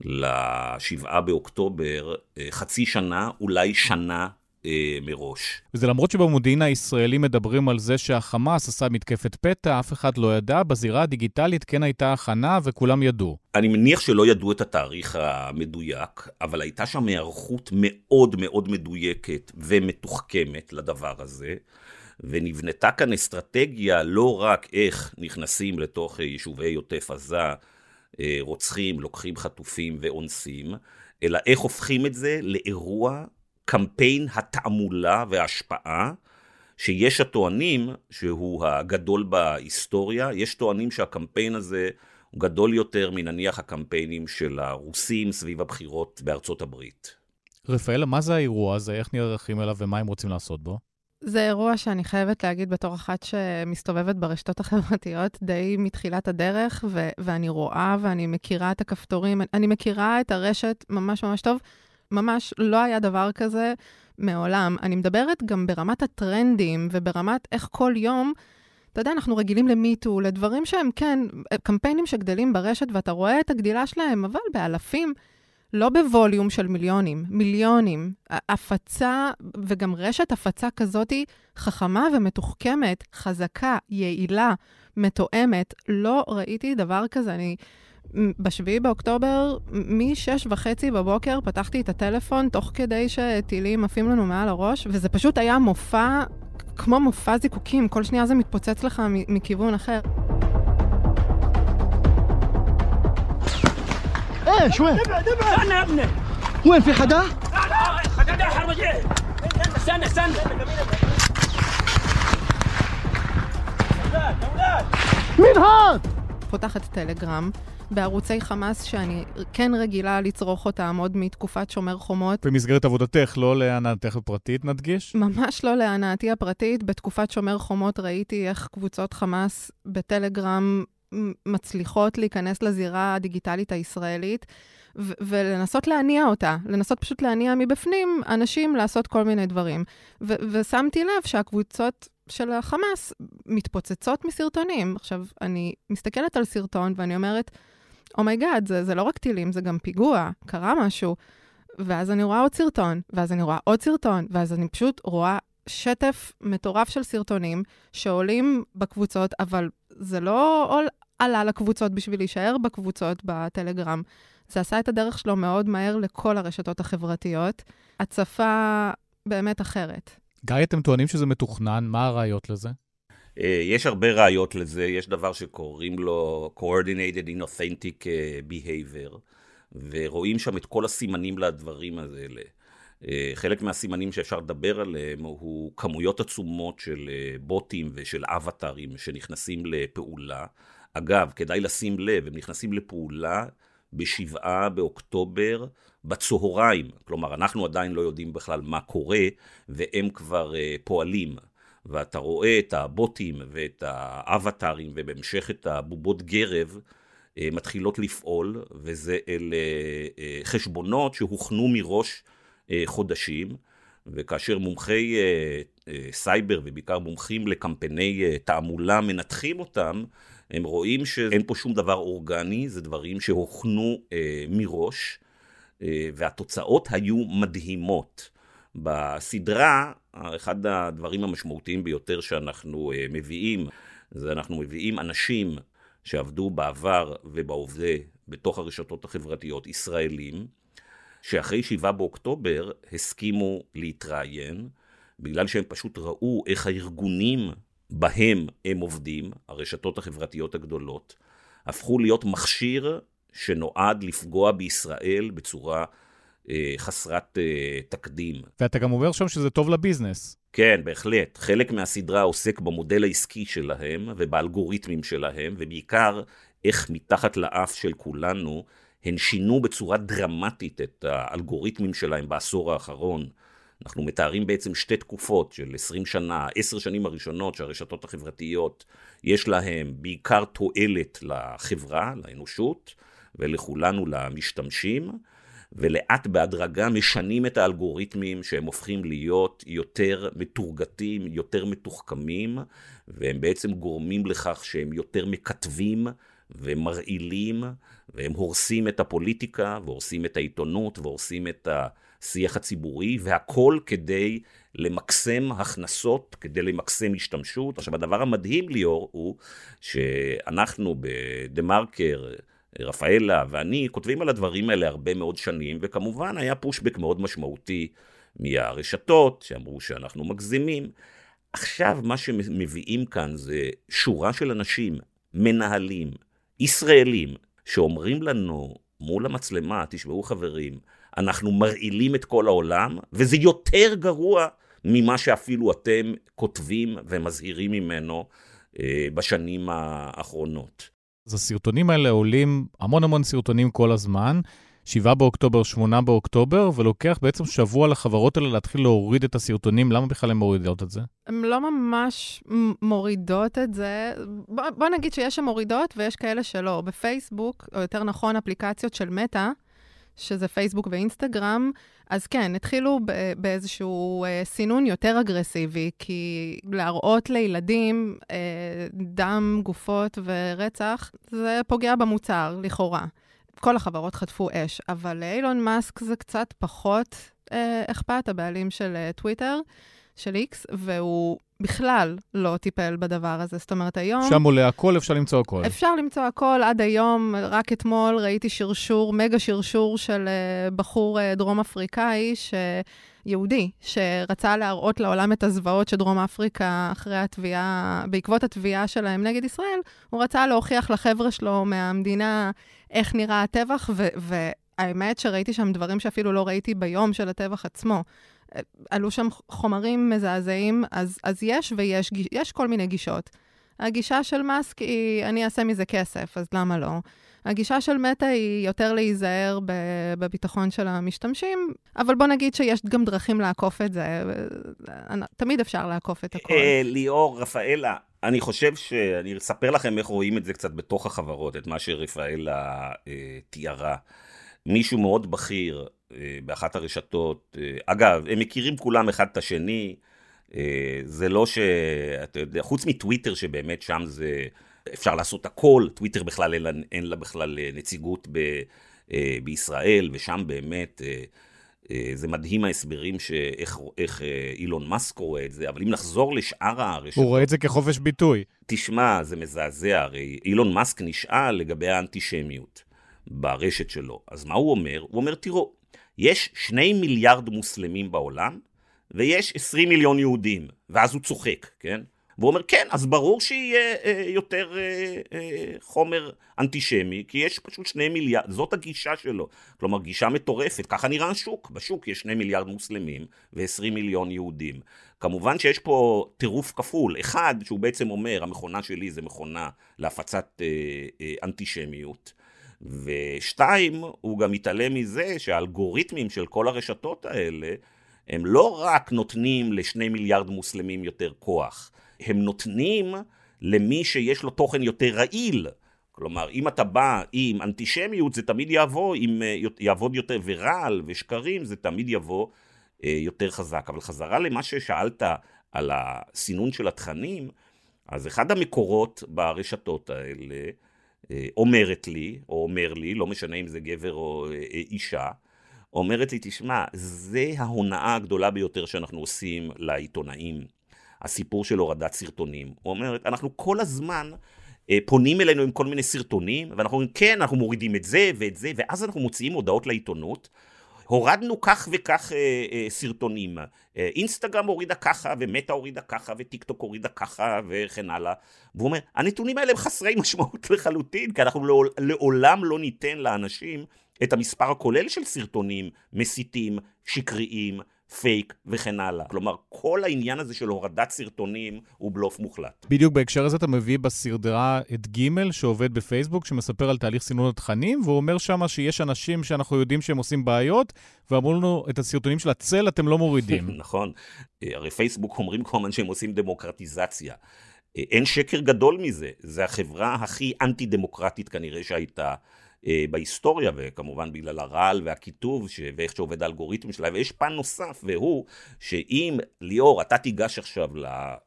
לשבעה באוקטובר אה, חצי שנה, אולי שנה אה, מראש. וזה למרות שבמודיעין הישראלי מדברים על זה שהחמאס עשה מתקפת פתע, אף אחד לא ידע, בזירה הדיגיטלית כן הייתה הכנה וכולם ידעו. אני מניח שלא ידעו את התאריך המדויק, אבל הייתה שם היערכות מאוד מאוד מדויקת ומתוחכמת לדבר הזה. ונבנתה כאן אסטרטגיה לא רק איך נכנסים לתוך יישובי עוטף עזה, אה, רוצחים, לוקחים חטופים ואונסים, אלא איך הופכים את זה לאירוע קמפיין התעמולה וההשפעה, שיש הטוענים שהוא הגדול בהיסטוריה, יש טוענים שהקמפיין הזה הוא גדול יותר מנניח הקמפיינים של הרוסים סביב הבחירות בארצות הברית. רפאל, מה זה האירוע הזה? איך נערכים אליו ומה הם רוצים לעשות בו? זה אירוע שאני חייבת להגיד בתור אחת שמסתובבת ברשתות החברתיות די מתחילת הדרך, ו- ואני רואה ואני מכירה את הכפתורים, אני מכירה את הרשת ממש ממש טוב. ממש לא היה דבר כזה מעולם. אני מדברת גם ברמת הטרנדים וברמת איך כל יום, אתה יודע, אנחנו רגילים למיטו, לדברים שהם, כן, קמפיינים שגדלים ברשת ואתה רואה את הגדילה שלהם, אבל באלפים. לא בווליום של מיליונים, מיליונים. הפצה, וגם רשת הפצה כזאתי חכמה ומתוחכמת, חזקה, יעילה, מתואמת. לא ראיתי דבר כזה. אני, בשביעי באוקטובר, מ-6 וחצי בבוקר פתחתי את הטלפון תוך כדי שטילים עפים לנו מעל הראש, וזה פשוט היה מופע, כמו מופע זיקוקים, כל שנייה זה מתפוצץ לך מכיוון אחר. ايش وين؟ استنى يا ابني وين في حدا؟ لا لا حدا حرب استنى استنى مين هاد؟ פותחת טלגרם בערוצי חמאס שאני כן רגילה לצרוך אותם עוד מתקופת שומר חומות. במסגרת עבודתך, לא להנאתך הפרטית, נדגיש? ממש לא להנאתי הפרטית. בתקופת שומר חומות ראיתי איך קבוצות חמאס בטלגרם מצליחות להיכנס לזירה הדיגיטלית הישראלית ו- ולנסות להניע אותה, לנסות פשוט להניע מבפנים אנשים לעשות כל מיני דברים. ו- ושמתי לב שהקבוצות של החמאס מתפוצצות מסרטונים. עכשיו, אני מסתכלת על סרטון ואני אומרת, oh my god, oh זה, זה לא רק טילים, זה גם פיגוע, קרה משהו. ואז אני רואה עוד סרטון, ואז אני רואה עוד סרטון, ואז אני פשוט רואה שטף מטורף של סרטונים שעולים בקבוצות, אבל זה לא עול, עלה לקבוצות בשביל להישאר בקבוצות בטלגרם. זה עשה את הדרך שלו מאוד מהר לכל הרשתות החברתיות. הצפה באמת אחרת. גיא, אתם טוענים שזה מתוכנן, מה הראיות לזה? אה, יש הרבה ראיות לזה, יש דבר שקוראים לו Coordinated Inauthentic אה, Behavior, ורואים שם את כל הסימנים לדברים האלה. אה, חלק מהסימנים שאפשר לדבר עליהם הוא כמויות עצומות של בוטים ושל אבטארים שנכנסים לפעולה. אגב, כדאי לשים לב, הם נכנסים לפעולה בשבעה באוקטובר בצהריים. כלומר, אנחנו עדיין לא יודעים בכלל מה קורה, והם כבר פועלים. ואתה רואה את הבוטים ואת האבטארים, ובהמשך את הבובות גרב, uh, מתחילות לפעול, וזה אלה uh, חשבונות שהוכנו מראש uh, חודשים. וכאשר מומחי סייבר, ובעיקר מומחים לקמפייני תעמולה, מנתחים אותם, הם רואים שאין פה שום דבר אורגני, זה דברים שהוכנו אה, מראש, אה, והתוצאות היו מדהימות. בסדרה, אחד הדברים המשמעותיים ביותר שאנחנו אה, מביאים, זה אנחנו מביאים אנשים שעבדו בעבר ובהווה בתוך הרשתות החברתיות, ישראלים, שאחרי 7 באוקטובר הסכימו להתראיין, בגלל שהם פשוט ראו איך הארגונים בהם הם עובדים, הרשתות החברתיות הגדולות, הפכו להיות מכשיר שנועד לפגוע בישראל בצורה חסרת אה, תקדים. ואתה גם אומר שם שזה טוב לביזנס. כן, בהחלט. חלק מהסדרה עוסק במודל העסקי שלהם ובאלגוריתמים שלהם, ובעיקר איך מתחת לאף של כולנו הן שינו בצורה דרמטית את האלגוריתמים שלהם בעשור האחרון. אנחנו מתארים בעצם שתי תקופות של 20 שנה, 10 שנים הראשונות שהרשתות החברתיות יש להן בעיקר תועלת לחברה, לאנושות, ולכולנו למשתמשים, ולאט בהדרגה משנים את האלגוריתמים שהם הופכים להיות יותר מתורגתים, יותר מתוחכמים, והם בעצם גורמים לכך שהם יותר מקטבים ומרעילים, והם הורסים את הפוליטיקה, והורסים את העיתונות, והורסים את. השיח הציבורי, והכל כדי למקסם הכנסות, כדי למקסם השתמשות. עכשיו, הדבר המדהים, ליאור, הוא שאנחנו בדה מרקר, רפאלה ואני, כותבים על הדברים האלה הרבה מאוד שנים, וכמובן היה פושבק מאוד משמעותי מהרשתות, שאמרו שאנחנו מגזימים. עכשיו, מה שמביאים כאן זה שורה של אנשים, מנהלים, ישראלים, שאומרים לנו מול המצלמה, תשמעו חברים, אנחנו מרעילים את כל העולם, וזה יותר גרוע ממה שאפילו אתם כותבים ומזהירים ממנו אה, בשנים האחרונות. אז הסרטונים האלה עולים, המון המון סרטונים כל הזמן, 7 באוקטובר, 8 באוקטובר, ולוקח בעצם שבוע לחברות האלה להתחיל להוריד את הסרטונים. למה בכלל הן מורידות את זה? הן לא ממש מורידות את זה. בוא, בוא נגיד שיש שם מורידות ויש כאלה שלא. בפייסבוק, או יותר נכון, אפליקציות של מטא, שזה פייסבוק ואינסטגרם, אז כן, התחילו באיזשהו אה, סינון יותר אגרסיבי, כי להראות לילדים אה, דם, גופות ורצח, זה פוגע במוצר, לכאורה. כל החברות חטפו אש, אבל לאילון מאסק זה קצת פחות אה, אכפת, הבעלים של אה, טוויטר, של איקס, והוא בכלל לא טיפל בדבר הזה. זאת אומרת, היום... שם עולה הכל, אפשר למצוא הכל. אפשר למצוא הכל. עד היום, רק אתמול ראיתי שרשור, מגה שרשור של uh, בחור uh, דרום אפריקאי, ש... יהודי, שרצה להראות לעולם את הזוועות של דרום אפריקה אחרי התביעה, בעקבות התביעה שלהם נגד ישראל, הוא רצה להוכיח לחבר'ה שלו מהמדינה איך נראה הטבח, והאמת שראיתי שם דברים שאפילו לא ראיתי ביום של הטבח עצמו. עלו שם חומרים מזעזעים, אז, אז יש ויש יש כל מיני גישות. הגישה של מאסק היא, אני אעשה מזה כסף, אז למה לא? הגישה של מטא היא יותר להיזהר בביטחון של המשתמשים, אבל בוא נגיד שיש גם דרכים לעקוף את זה. תמיד אפשר לעקוף את הכול. אה, ליאור, רפאלה, אני חושב שאני אספר לכם איך רואים את זה קצת בתוך החברות, את מה שרפאלה אה, תיארה. מישהו מאוד בכיר באחת הרשתות, אה, אגב, הם מכירים כולם אחד את השני, אה, זה לא ש... אתה יודע, חוץ מטוויטר שבאמת שם זה... אפשר לעשות הכל, טוויטר בכלל אין לה, אין לה בכלל נציגות ב, בישראל, ושם באמת זה מדהים ההסברים שאיך אילון מאסק רואה את זה, אבל אם נחזור לשאר הרשתות... הוא רואה את זה כחופש ביטוי. תשמע, זה מזעזע, הרי אילון מאסק נשאל לגבי האנטישמיות ברשת שלו. אז מה הוא אומר? הוא אומר, תראו, יש שני מיליארד מוסלמים בעולם, ויש עשרים מיליון יהודים, ואז הוא צוחק, כן? והוא אומר, כן, אז ברור שיהיה אה, יותר אה, אה, חומר אנטישמי, כי יש פשוט שני מיליארד, זאת הגישה שלו. כלומר, גישה מטורפת, ככה נראה השוק. בשוק יש שני מיליארד מוסלמים ועשרים מיליון יהודים. כמובן שיש פה טירוף כפול. אחד, שהוא בעצם אומר, המכונה שלי זה מכונה להפצת אנטישמיות. ושתיים, הוא גם מתעלם מזה שהאלגוריתמים של כל הרשתות האלה, הם לא רק נותנים לשני מיליארד מוסלמים יותר כוח, הם נותנים למי שיש לו תוכן יותר רעיל. כלומר, אם אתה בא עם אנטישמיות, זה תמיד יעבור, עם, יעבוד יותר, ורעל ושקרים, זה תמיד יבוא אה, יותר חזק. אבל חזרה למה ששאלת על הסינון של התכנים, אז אחד המקורות ברשתות האלה, אה, אומרת לי, או אומר לי, לא משנה אם זה גבר או אה, אישה, אומרת לי, תשמע, זה ההונאה הגדולה ביותר שאנחנו עושים לעיתונאים. הסיפור של הורדת סרטונים. הוא אומר, אנחנו כל הזמן אה, פונים אלינו עם כל מיני סרטונים, ואנחנו אומרים, כן, אנחנו מורידים את זה ואת זה, ואז אנחנו מוציאים הודעות לעיתונות, הורדנו כך וכך אה, אה, סרטונים. אה, אינסטגרם הורידה ככה, ומטא הורידה ככה, וטיק טוק הורידה ככה, וכן הלאה. והוא אומר, הנתונים האלה הם חסרי משמעות לחלוטין, כי אנחנו לעול, לעולם לא ניתן לאנשים את המספר הכולל של סרטונים מסיתים, שקריים, פייק וכן הלאה. כלומר, כל העניין הזה של הורדת סרטונים הוא בלוף מוחלט. בדיוק בהקשר הזה אתה מביא בסדרה את ג' שעובד בפייסבוק, שמספר על תהליך סינון התכנים, והוא אומר שם שיש אנשים שאנחנו יודעים שהם עושים בעיות, ואמרו לנו, את הסרטונים של הצל אתם לא מורידים. נכון. הרי פייסבוק אומרים כל הזמן שהם עושים דמוקרטיזציה. אין שקר גדול מזה. זה החברה הכי אנטי-דמוקרטית כנראה שהייתה. אה, בהיסטוריה, וכמובן בגלל הרעל והקיטוב ש... ואיך שעובד האלגוריתם שלה, ויש פן נוסף, והוא שאם, ליאור, אתה תיגש עכשיו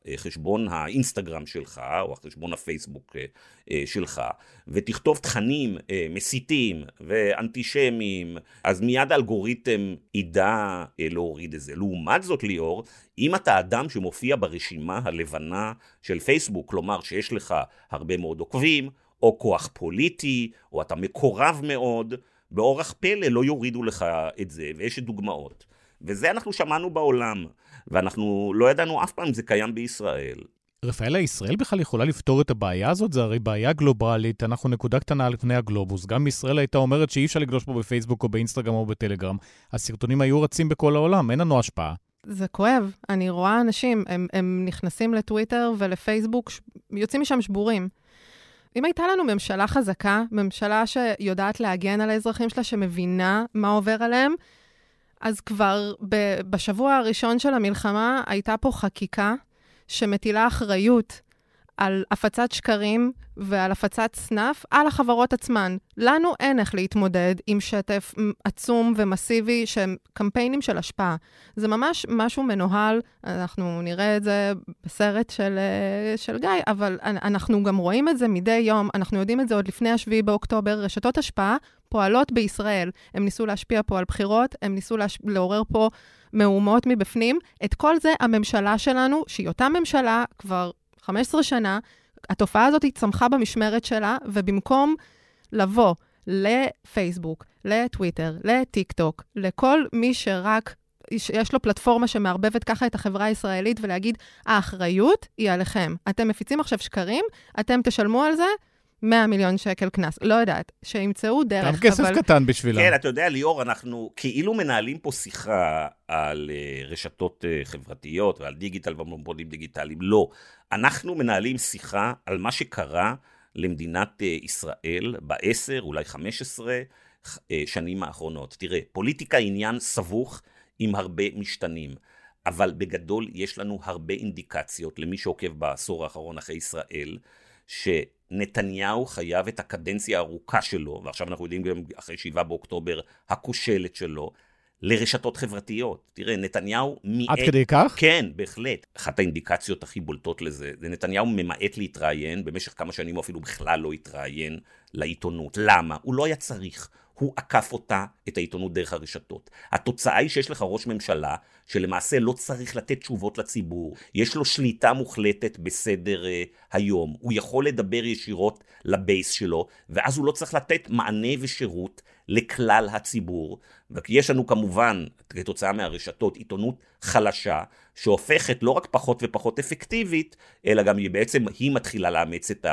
לחשבון האינסטגרם שלך, או החשבון הפייסבוק אה, אה, שלך, ותכתוב תכנים מסיתים ואנטישמיים, אז מיד האלגוריתם ידע להוריד את זה. לעומת זאת, ליאור, אם אתה אדם שמופיע ברשימה הלבנה של פייסבוק, כלומר שיש לך הרבה מאוד עוקבים, או כוח פוליטי, או אתה מקורב מאוד, באורח פלא לא יורידו לך את זה, ויש דוגמאות. וזה אנחנו שמענו בעולם, ואנחנו לא ידענו אף פעם אם זה קיים בישראל. רפאלה, ישראל בכלל יכולה לפתור את הבעיה הזאת? זה הרי בעיה גלובלית, אנחנו נקודה קטנה על פני הגלובוס. גם ישראל הייתה אומרת שאי אפשר לגלוש פה בפייסבוק או באינסטגרם או בטלגרם. הסרטונים היו רצים בכל העולם, אין לנו השפעה. זה כואב. אני רואה אנשים, הם, הם נכנסים לטוויטר ולפייסבוק, יוצאים משם שבורים. אם הייתה לנו ממשלה חזקה, ממשלה שיודעת להגן על האזרחים שלה, שמבינה מה עובר עליהם, אז כבר ב- בשבוע הראשון של המלחמה הייתה פה חקיקה שמטילה אחריות על הפצת שקרים ועל הפצת סנאף על החברות עצמן. לנו אין איך להתמודד עם שטף עצום ומסיבי שהם קמפיינים של השפעה. זה ממש משהו מנוהל, אנחנו נראה את זה בסרט של, אה, של גיא, אבל אנחנו גם רואים את זה מדי יום, אנחנו יודעים את זה עוד לפני 7 באוקטובר, רשתות השפעה פועלות בישראל. הם ניסו להשפיע פה על בחירות, הם ניסו להש... לעורר פה מהומות מבפנים. את כל זה הממשלה שלנו, שהיא אותה ממשלה כבר 15 שנה, התופעה הזאת צמחה במשמרת שלה, ובמקום לבוא לפייסבוק, לטוויטר, לטיק טוק, לכל מי שרק יש לו פלטפורמה שמערבבת ככה את החברה הישראלית ולהגיד, האחריות היא עליכם. אתם מפיצים עכשיו שקרים, אתם תשלמו על זה 100 מיליון שקל קנס. לא יודעת, שימצאו דרך, אבל... גם כסף קטן בשבילם. כן, אתה יודע, ליאור, אנחנו כאילו מנהלים פה שיחה על uh, רשתות uh, חברתיות ועל דיגיטל ומונופולים דיגיטליים. לא. אנחנו מנהלים שיחה על מה שקרה למדינת uh, ישראל בעשר, אולי 15 uh, שנים האחרונות. תראה, פוליטיקה היא עניין סבוך עם הרבה משתנים. אבל בגדול יש לנו הרבה אינדיקציות למי שעוקב בעשור האחרון אחרי ישראל, שנתניהו חייב את הקדנציה הארוכה שלו, ועכשיו אנחנו יודעים גם אחרי שבעה באוקטובר, הכושלת שלו, לרשתות חברתיות. תראה, נתניהו מיעט... עד כדי כך? כן, בהחלט. אחת האינדיקציות הכי בולטות לזה, זה נתניהו ממעט להתראיין, במשך כמה שנים הוא אפילו בכלל לא התראיין לעיתונות. למה? הוא לא היה צריך. הוא עקף אותה, את העיתונות דרך הרשתות. התוצאה היא שיש לך ראש ממשלה שלמעשה לא צריך לתת תשובות לציבור, יש לו שליטה מוחלטת בסדר uh, היום, הוא יכול לדבר ישירות לבייס שלו, ואז הוא לא צריך לתת מענה ושירות לכלל הציבור. ויש לנו כמובן, כתוצאה מהרשתות, עיתונות חלשה, שהופכת לא רק פחות ופחות אפקטיבית, אלא גם היא בעצם, היא מתחילה לאמץ את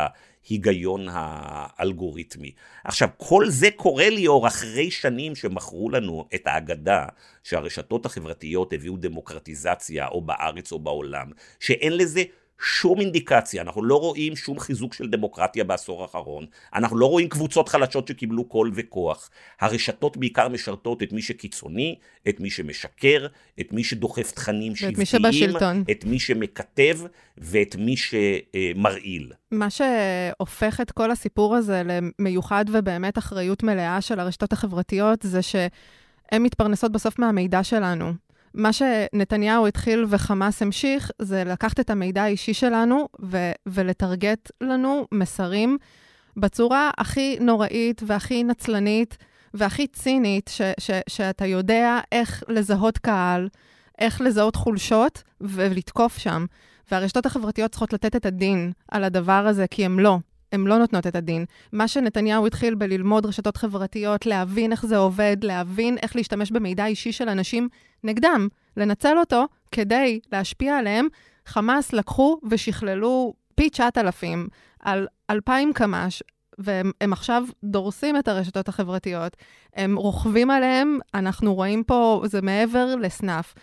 ההיגיון האלגוריתמי. עכשיו, כל זה קורה ליאור אחרי שנים שמכרו לנו את האגדה שהרשתות החברתיות הביאו דמוקרטיזציה, או בארץ או בעולם, שאין לזה שום אינדיקציה, אנחנו לא רואים שום חיזוק של דמוקרטיה בעשור האחרון, אנחנו לא רואים קבוצות חלשות שקיבלו קול וכוח. הרשתות בעיקר משרתות את מי שקיצוני, את מי שמשקר, את מי שדוחף תכנים שבטיים, מי שבשלטון. את מי שמכתב ואת מי שמרעיל. מה שהופך את כל הסיפור הזה למיוחד ובאמת אחריות מלאה של הרשתות החברתיות, זה שהן מתפרנסות בסוף מהמידע שלנו. מה שנתניהו התחיל וחמאס המשיך, זה לקחת את המידע האישי שלנו ו- ולטרגט לנו מסרים בצורה הכי נוראית והכי נצלנית והכי צינית, ש- ש- שאתה יודע איך לזהות קהל, איך לזהות חולשות ולתקוף שם. והרשתות החברתיות צריכות לתת את הדין על הדבר הזה, כי הם לא. הן לא נותנות את הדין. מה שנתניהו התחיל בללמוד רשתות חברתיות, להבין איך זה עובד, להבין איך להשתמש במידע אישי של אנשים נגדם, לנצל אותו כדי להשפיע עליהם, חמאס לקחו ושכללו פי 9,000 על 2,000 קמ"ש, והם עכשיו דורסים את הרשתות החברתיות, הם רוכבים עליהם, אנחנו רואים פה, זה מעבר לסנאף.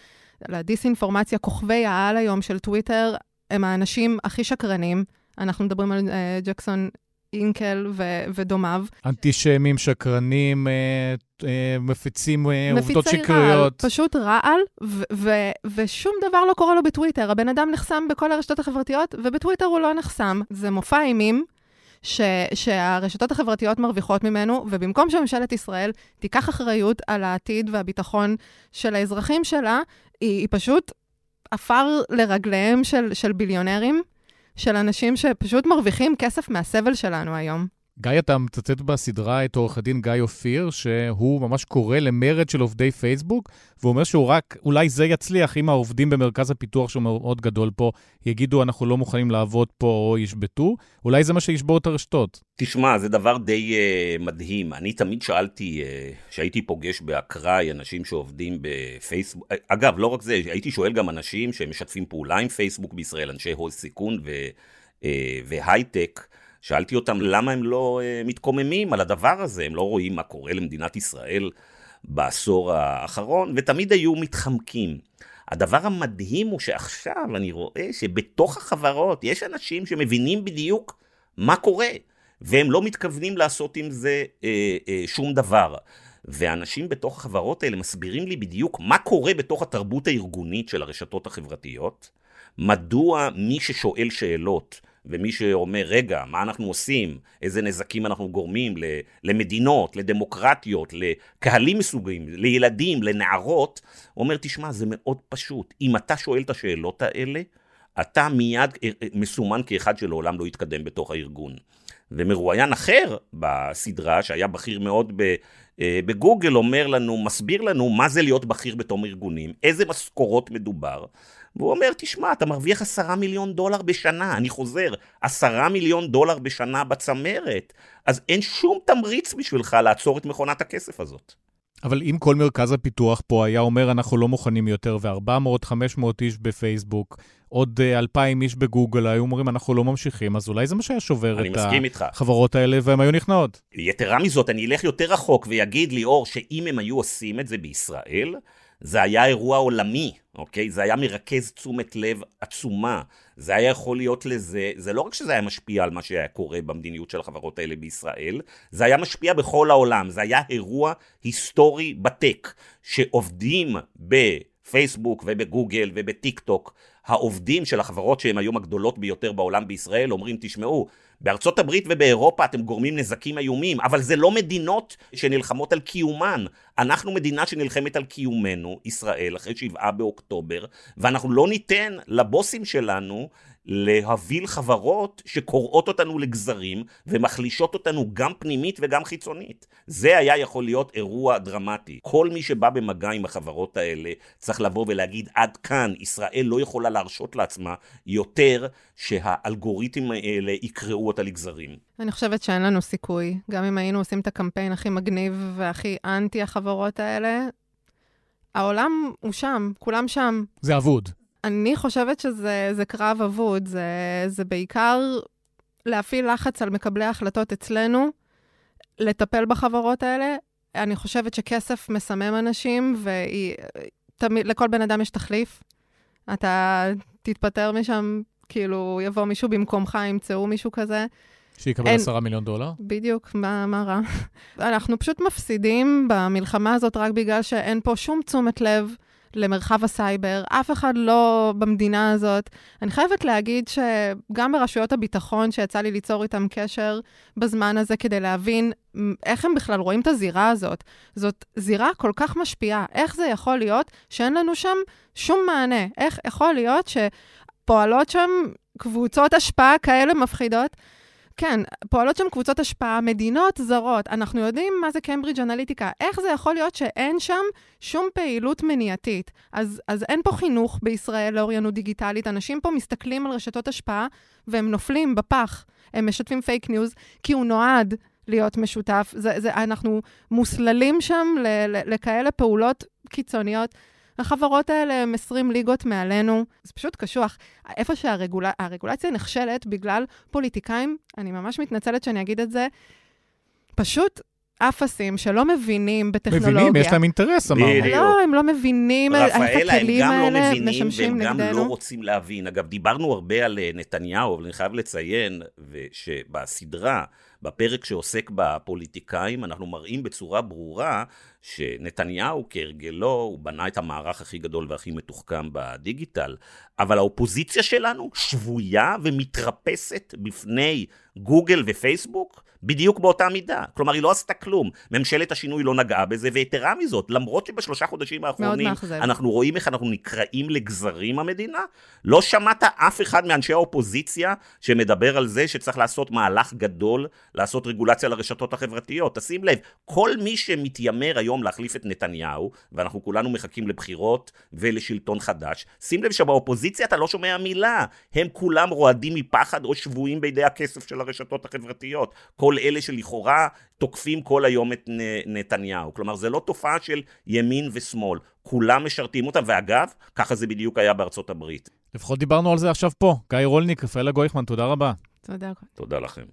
לדיסאינפורמציה, כוכבי העל היום של טוויטר, הם האנשים הכי שקרנים. אנחנו מדברים על uh, ג'קסון אינקל ו- ודומיו. אנטישמים, שקרנים, uh, uh, מפיצים uh, עובדות שקריות. רעל, פשוט רעל, ו- ו- ושום דבר לא קורה לו בטוויטר. הבן אדם נחסם בכל הרשתות החברתיות, ובטוויטר הוא לא נחסם. זה מופע אימים. ש, שהרשתות החברתיות מרוויחות ממנו, ובמקום שממשלת ישראל תיקח אחריות על העתיד והביטחון של האזרחים שלה, היא, היא פשוט עפר לרגליהם של, של ביליונרים, של אנשים שפשוט מרוויחים כסף מהסבל שלנו היום. גיא, אתה מצטט בסדרה את עורך הדין גיא אופיר, שהוא ממש קורא למרד של עובדי פייסבוק, והוא אומר שהוא רק, אולי זה יצליח אם העובדים במרכז הפיתוח שהוא מאוד גדול פה, יגידו אנחנו לא מוכנים לעבוד פה או ישבתו, אולי זה מה שישבור את הרשתות. תשמע, זה דבר די uh, מדהים. אני תמיד שאלתי, כשהייתי uh, פוגש באקראי אנשים שעובדים בפייסבוק, אגב, לא רק זה, הייתי שואל גם אנשים שמשתפים פעולה עם פייסבוק בישראל, אנשי הון סיכון uh, והייטק, שאלתי אותם למה הם לא uh, מתקוממים על הדבר הזה, הם לא רואים מה קורה למדינת ישראל בעשור האחרון, ותמיד היו מתחמקים. הדבר המדהים הוא שעכשיו אני רואה שבתוך החברות יש אנשים שמבינים בדיוק מה קורה. והם לא מתכוונים לעשות עם זה אה, אה, שום דבר. ואנשים בתוך החברות האלה מסבירים לי בדיוק מה קורה בתוך התרבות הארגונית של הרשתות החברתיות, מדוע מי ששואל שאלות ומי שאומר, רגע, מה אנחנו עושים? איזה נזקים אנחנו גורמים למדינות, לדמוקרטיות, לקהלים מסוגים, לילדים, לנערות, אומר, תשמע, זה מאוד פשוט. אם אתה שואל את השאלות האלה, אתה מיד אה, אה, מסומן כאחד שלעולם לא יתקדם בתוך הארגון. ומרואיין אחר בסדרה, שהיה בכיר מאוד ב, אה, בגוגל, אומר לנו, מסביר לנו מה זה להיות בכיר בתום ארגונים, איזה משכורות מדובר, והוא אומר, תשמע, אתה מרוויח עשרה מיליון דולר בשנה, אני חוזר, עשרה מיליון דולר בשנה בצמרת, אז אין שום תמריץ בשבילך לעצור את מכונת הכסף הזאת. אבל אם כל מרכז הפיתוח פה היה אומר, אנחנו לא מוכנים יותר, ו-400-500 איש בפייסבוק, עוד 2,000 איש בגוגל היו אומרים, אנחנו לא ממשיכים, אז אולי זה מה שהיה שובר את החברות האלה, והן היו נכנעות. יתרה מזאת, אני אלך יותר רחוק ויגיד ליאור, שאם הם היו עושים את זה בישראל, זה היה אירוע עולמי, אוקיי? זה היה מרכז תשומת לב עצומה. זה היה יכול להיות לזה, זה לא רק שזה היה משפיע על מה שהיה קורה במדיניות של החברות האלה בישראל, זה היה משפיע בכל העולם. זה היה אירוע היסטורי בטק, שעובדים בפייסבוק ובגוגל ובטיק טוק, העובדים של החברות שהן היום הגדולות ביותר בעולם בישראל, אומרים, תשמעו, בארצות הברית ובאירופה אתם גורמים נזקים איומים, אבל זה לא מדינות שנלחמות על קיומן. אנחנו מדינה שנלחמת על קיומנו, ישראל, אחרי שבעה באוקטובר, ואנחנו לא ניתן לבוסים שלנו להוביל חברות שקורעות אותנו לגזרים ומחלישות אותנו גם פנימית וגם חיצונית. זה היה יכול להיות אירוע דרמטי. כל מי שבא במגע עם החברות האלה צריך לבוא ולהגיד עד כאן, ישראל לא יכולה להרשות לעצמה יותר שהאלגוריתמים האלה יקרעו אותה לגזרים. אני חושבת שאין לנו סיכוי. גם אם היינו עושים את הקמפיין הכי מגניב והכי אנטי החברות האלה, העולם הוא שם, כולם שם. זה אבוד. אני חושבת שזה קרב אבוד, זה, זה בעיקר להפעיל לחץ על מקבלי ההחלטות אצלנו, לטפל בחברות האלה. אני חושבת שכסף מסמם אנשים, ולכל בן אדם יש תחליף. אתה תתפטר משם, כאילו, יבוא מישהו במקומך, ימצאו מישהו כזה. שיקבל אין... עשרה מיליון דולר? בדיוק, מה, מה רע? אנחנו פשוט מפסידים במלחמה הזאת רק בגלל שאין פה שום תשומת לב למרחב הסייבר, אף אחד לא במדינה הזאת. אני חייבת להגיד שגם ברשויות הביטחון, שיצא לי ליצור איתם קשר בזמן הזה כדי להבין איך הם בכלל רואים את הזירה הזאת, זאת זירה כל כך משפיעה. איך זה יכול להיות שאין לנו שם שום מענה? איך יכול להיות שפועלות שם קבוצות השפעה כאלה מפחידות? כן, פועלות שם קבוצות השפעה, מדינות זרות. אנחנו יודעים מה זה קיימברידג' אנליטיקה. איך זה יכול להיות שאין שם שום פעילות מניעתית? אז, אז אין פה חינוך בישראל לאוריינות דיגיטלית. אנשים פה מסתכלים על רשתות השפעה והם נופלים בפח. הם משתפים פייק ניוז, כי הוא נועד להיות משותף. זה, זה, אנחנו מוסללים שם ל, ל, לכאלה פעולות קיצוניות. החברות האלה הן 20 ליגות מעלינו, זה פשוט קשוח. איפה שהרגולציה נכשלת בגלל פוליטיקאים, אני ממש מתנצלת שאני אגיד את זה, פשוט אפסים שלא מבינים בטכנולוגיה. מבינים, יש להם אינטרס, אמרנו. לא, הם לא מבינים איך הכלים האלה משמשים נגדנו. רפאלה, הם גם לא מבינים והם גם לא רוצים להבין. אגב, דיברנו הרבה על אה, נתניהו, אבל אני חייב לציין שבסדרה, בפרק שעוסק בפוליטיקאים, אנחנו מראים בצורה ברורה שנתניהו כהרגלו, הוא בנה את המערך הכי גדול והכי מתוחכם בדיגיטל, אבל האופוזיציה שלנו שבויה ומתרפסת בפני גוגל ופייסבוק בדיוק באותה מידה. כלומר, היא לא עשתה כלום. ממשלת השינוי לא נגעה בזה, ויתרה מזאת, למרות שבשלושה חודשים האחרונים אנחנו רואים איך אנחנו נקראים לגזרים המדינה, לא שמעת אף אחד מאנשי האופוזיציה שמדבר על זה שצריך לעשות מהלך גדול, לעשות רגולציה לרשתות החברתיות. תשים לב, כל מי שמתיימר היום להחליף את נתניהו, ואנחנו כולנו מחכים לבחירות ולשלטון חדש, שים לב שבאופוזיציה אתה לא שומע מילה. הם כולם רועדים מפחד או שבויים בידי הכסף של הרשתות החברתיות. כל אלה שלכאורה תוקפים כל היום את נתניהו. כלומר, זה לא תופעה של ימין ושמאל. כולם משרתים אותם, ואגב, ככה זה בדיוק היה בארצות הברית. לפחות דיברנו על זה עכשיו פה. גיא רולניק, רפאלה גויכמן, תודה רבה. תודה. תודה לכם.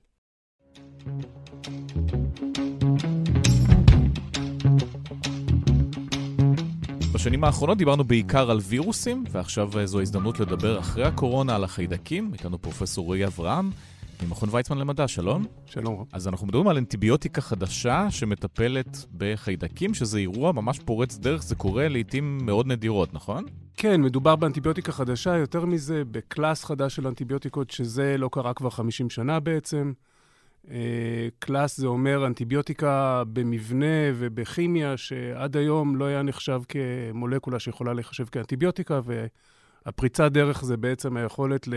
בשנים האחרונות דיברנו בעיקר על וירוסים, ועכשיו זו הזדמנות לדבר אחרי הקורונה על החיידקים. איתנו פרופסור רועי אברהם. ממכון ויצמן למדע, שלום. שלום. אז אנחנו מדברים על אנטיביוטיקה חדשה שמטפלת בחיידקים, שזה אירוע ממש פורץ דרך, זה קורה לעיתים מאוד נדירות, נכון? כן, מדובר באנטיביוטיקה חדשה, יותר מזה, ב class חדש של אנטיביוטיקות, שזה לא קרה כבר 50 שנה בעצם. אה, class זה אומר אנטיביוטיקה במבנה ובכימיה, שעד היום לא היה נחשב כמולקולה שיכולה להיחשב כאנטיביוטיקה, והפריצת דרך זה בעצם היכולת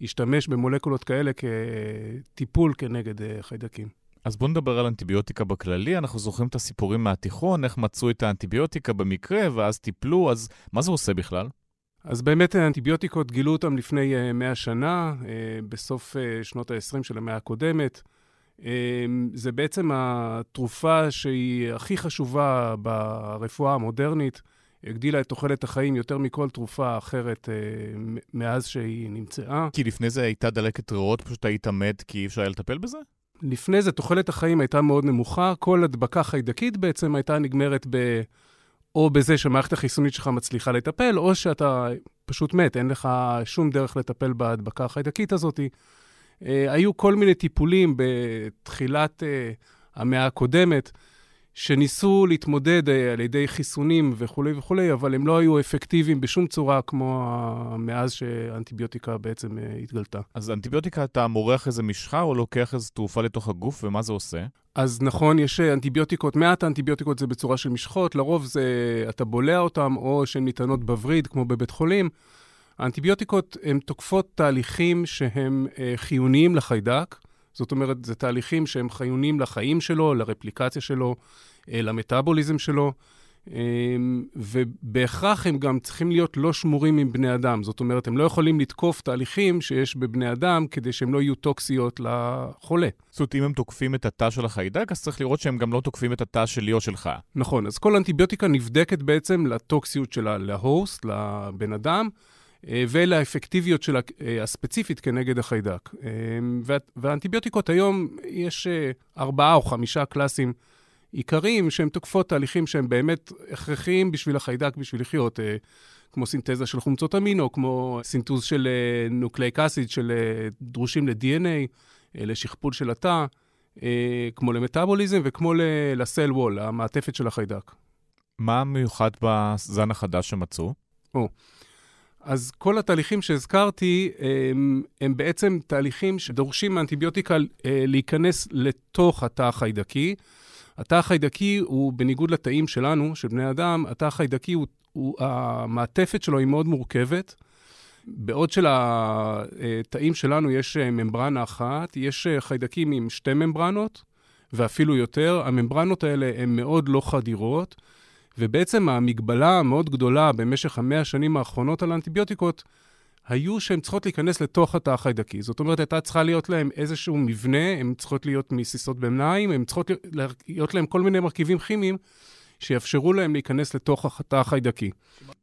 להשתמש במולקולות כאלה כטיפול כנגד אה, חיידקים. אז בואו נדבר על אנטיביוטיקה בכללי. אנחנו זוכרים את הסיפורים מהתיכון, איך מצאו את האנטיביוטיקה במקרה, ואז טיפלו, אז מה זה עושה בכלל? אז באמת האנטיביוטיקות גילו אותם לפני 100 שנה, בסוף שנות ה-20 של המאה הקודמת. זה בעצם התרופה שהיא הכי חשובה ברפואה המודרנית, הגדילה את תוחלת החיים יותר מכל תרופה אחרת מאז שהיא נמצאה. כי לפני זה הייתה דלקת ריאות, פשוט היית מת כי אי אפשר היה לטפל בזה? לפני זה תוחלת החיים הייתה מאוד נמוכה, כל הדבקה חיידקית בעצם הייתה נגמרת ב... או בזה שהמערכת החיסונית שלך מצליחה לטפל, או שאתה פשוט מת, אין לך שום דרך לטפל בהדבקה החיידקית הזאת. Uh, היו כל מיני טיפולים בתחילת uh, המאה הקודמת, שניסו להתמודד uh, על ידי חיסונים וכולי וכולי, אבל הם לא היו אפקטיביים בשום צורה כמו מאז שהאנטיביוטיקה בעצם uh, התגלתה. אז אנטיביוטיקה, אתה מורח איזה משחה או לוקח איזו תרופה לתוך הגוף, ומה זה עושה? אז נכון, יש אנטיביוטיקות, מעט האנטיביוטיקות זה בצורה של משחות, לרוב זה, אתה בולע אותן, או שהן ניתנות בווריד, כמו בבית חולים. האנטיביוטיקות הן תוקפות תהליכים שהם אה, חיוניים לחיידק, זאת אומרת, זה תהליכים שהם חיוניים לחיים שלו, לרפליקציה שלו, אה, למטאבוליזם שלו. ובהכרח הם גם צריכים להיות לא שמורים עם בני אדם. זאת אומרת, הם לא יכולים לתקוף תהליכים שיש בבני אדם כדי שהם לא יהיו טוקסיות לחולה. זאת אומרת, אם הם תוקפים את התא של החיידק, אז צריך לראות שהם גם לא תוקפים את התא שלי או שלך. נכון, אז כל אנטיביוטיקה נבדקת בעצם לטוקסיות שלה ל host, לבן אדם. ולאפקטיביות שלה הספציפית כנגד החיידק. והאנטיביוטיקות היום, יש ארבעה או חמישה קלאסים עיקריים שהן תוקפות תהליכים שהם באמת הכרחיים בשביל החיידק, בשביל לחיות, אה, כמו סינתזה של חומצות אמינו, כמו סינטוז של אה, nucleic acid, של אה, דרושים ל-DNA, לשכפול של התא, כמו למטאבוליזם וכמו לסל וול, המעטפת של החיידק. מה מיוחד בזן החדש שמצאו? או, אז כל התהליכים שהזכרתי הם, הם בעצם תהליכים שדורשים מאנטיביוטיקה להיכנס לתוך התא החיידקי. התא החיידקי הוא, בניגוד לתאים שלנו, של בני אדם, התא החיידקי, הוא, הוא, המעטפת שלו היא מאוד מורכבת. בעוד שלתאים שלנו יש ממברנה אחת, יש חיידקים עם שתי ממברנות, ואפילו יותר. הממברנות האלה הן מאוד לא חדירות, ובעצם המגבלה המאוד גדולה במשך המאה השנים האחרונות על האנטיביוטיקות, היו שהן צריכות להיכנס לתוך התא החיידקי. זאת אומרת, הייתה צריכה להיות להן איזשהו מבנה, הן צריכות להיות מסיסות במניים, הן צריכות להיות להן כל מיני מרכיבים כימיים שיאפשרו להן להיכנס לתוך התא החיידקי.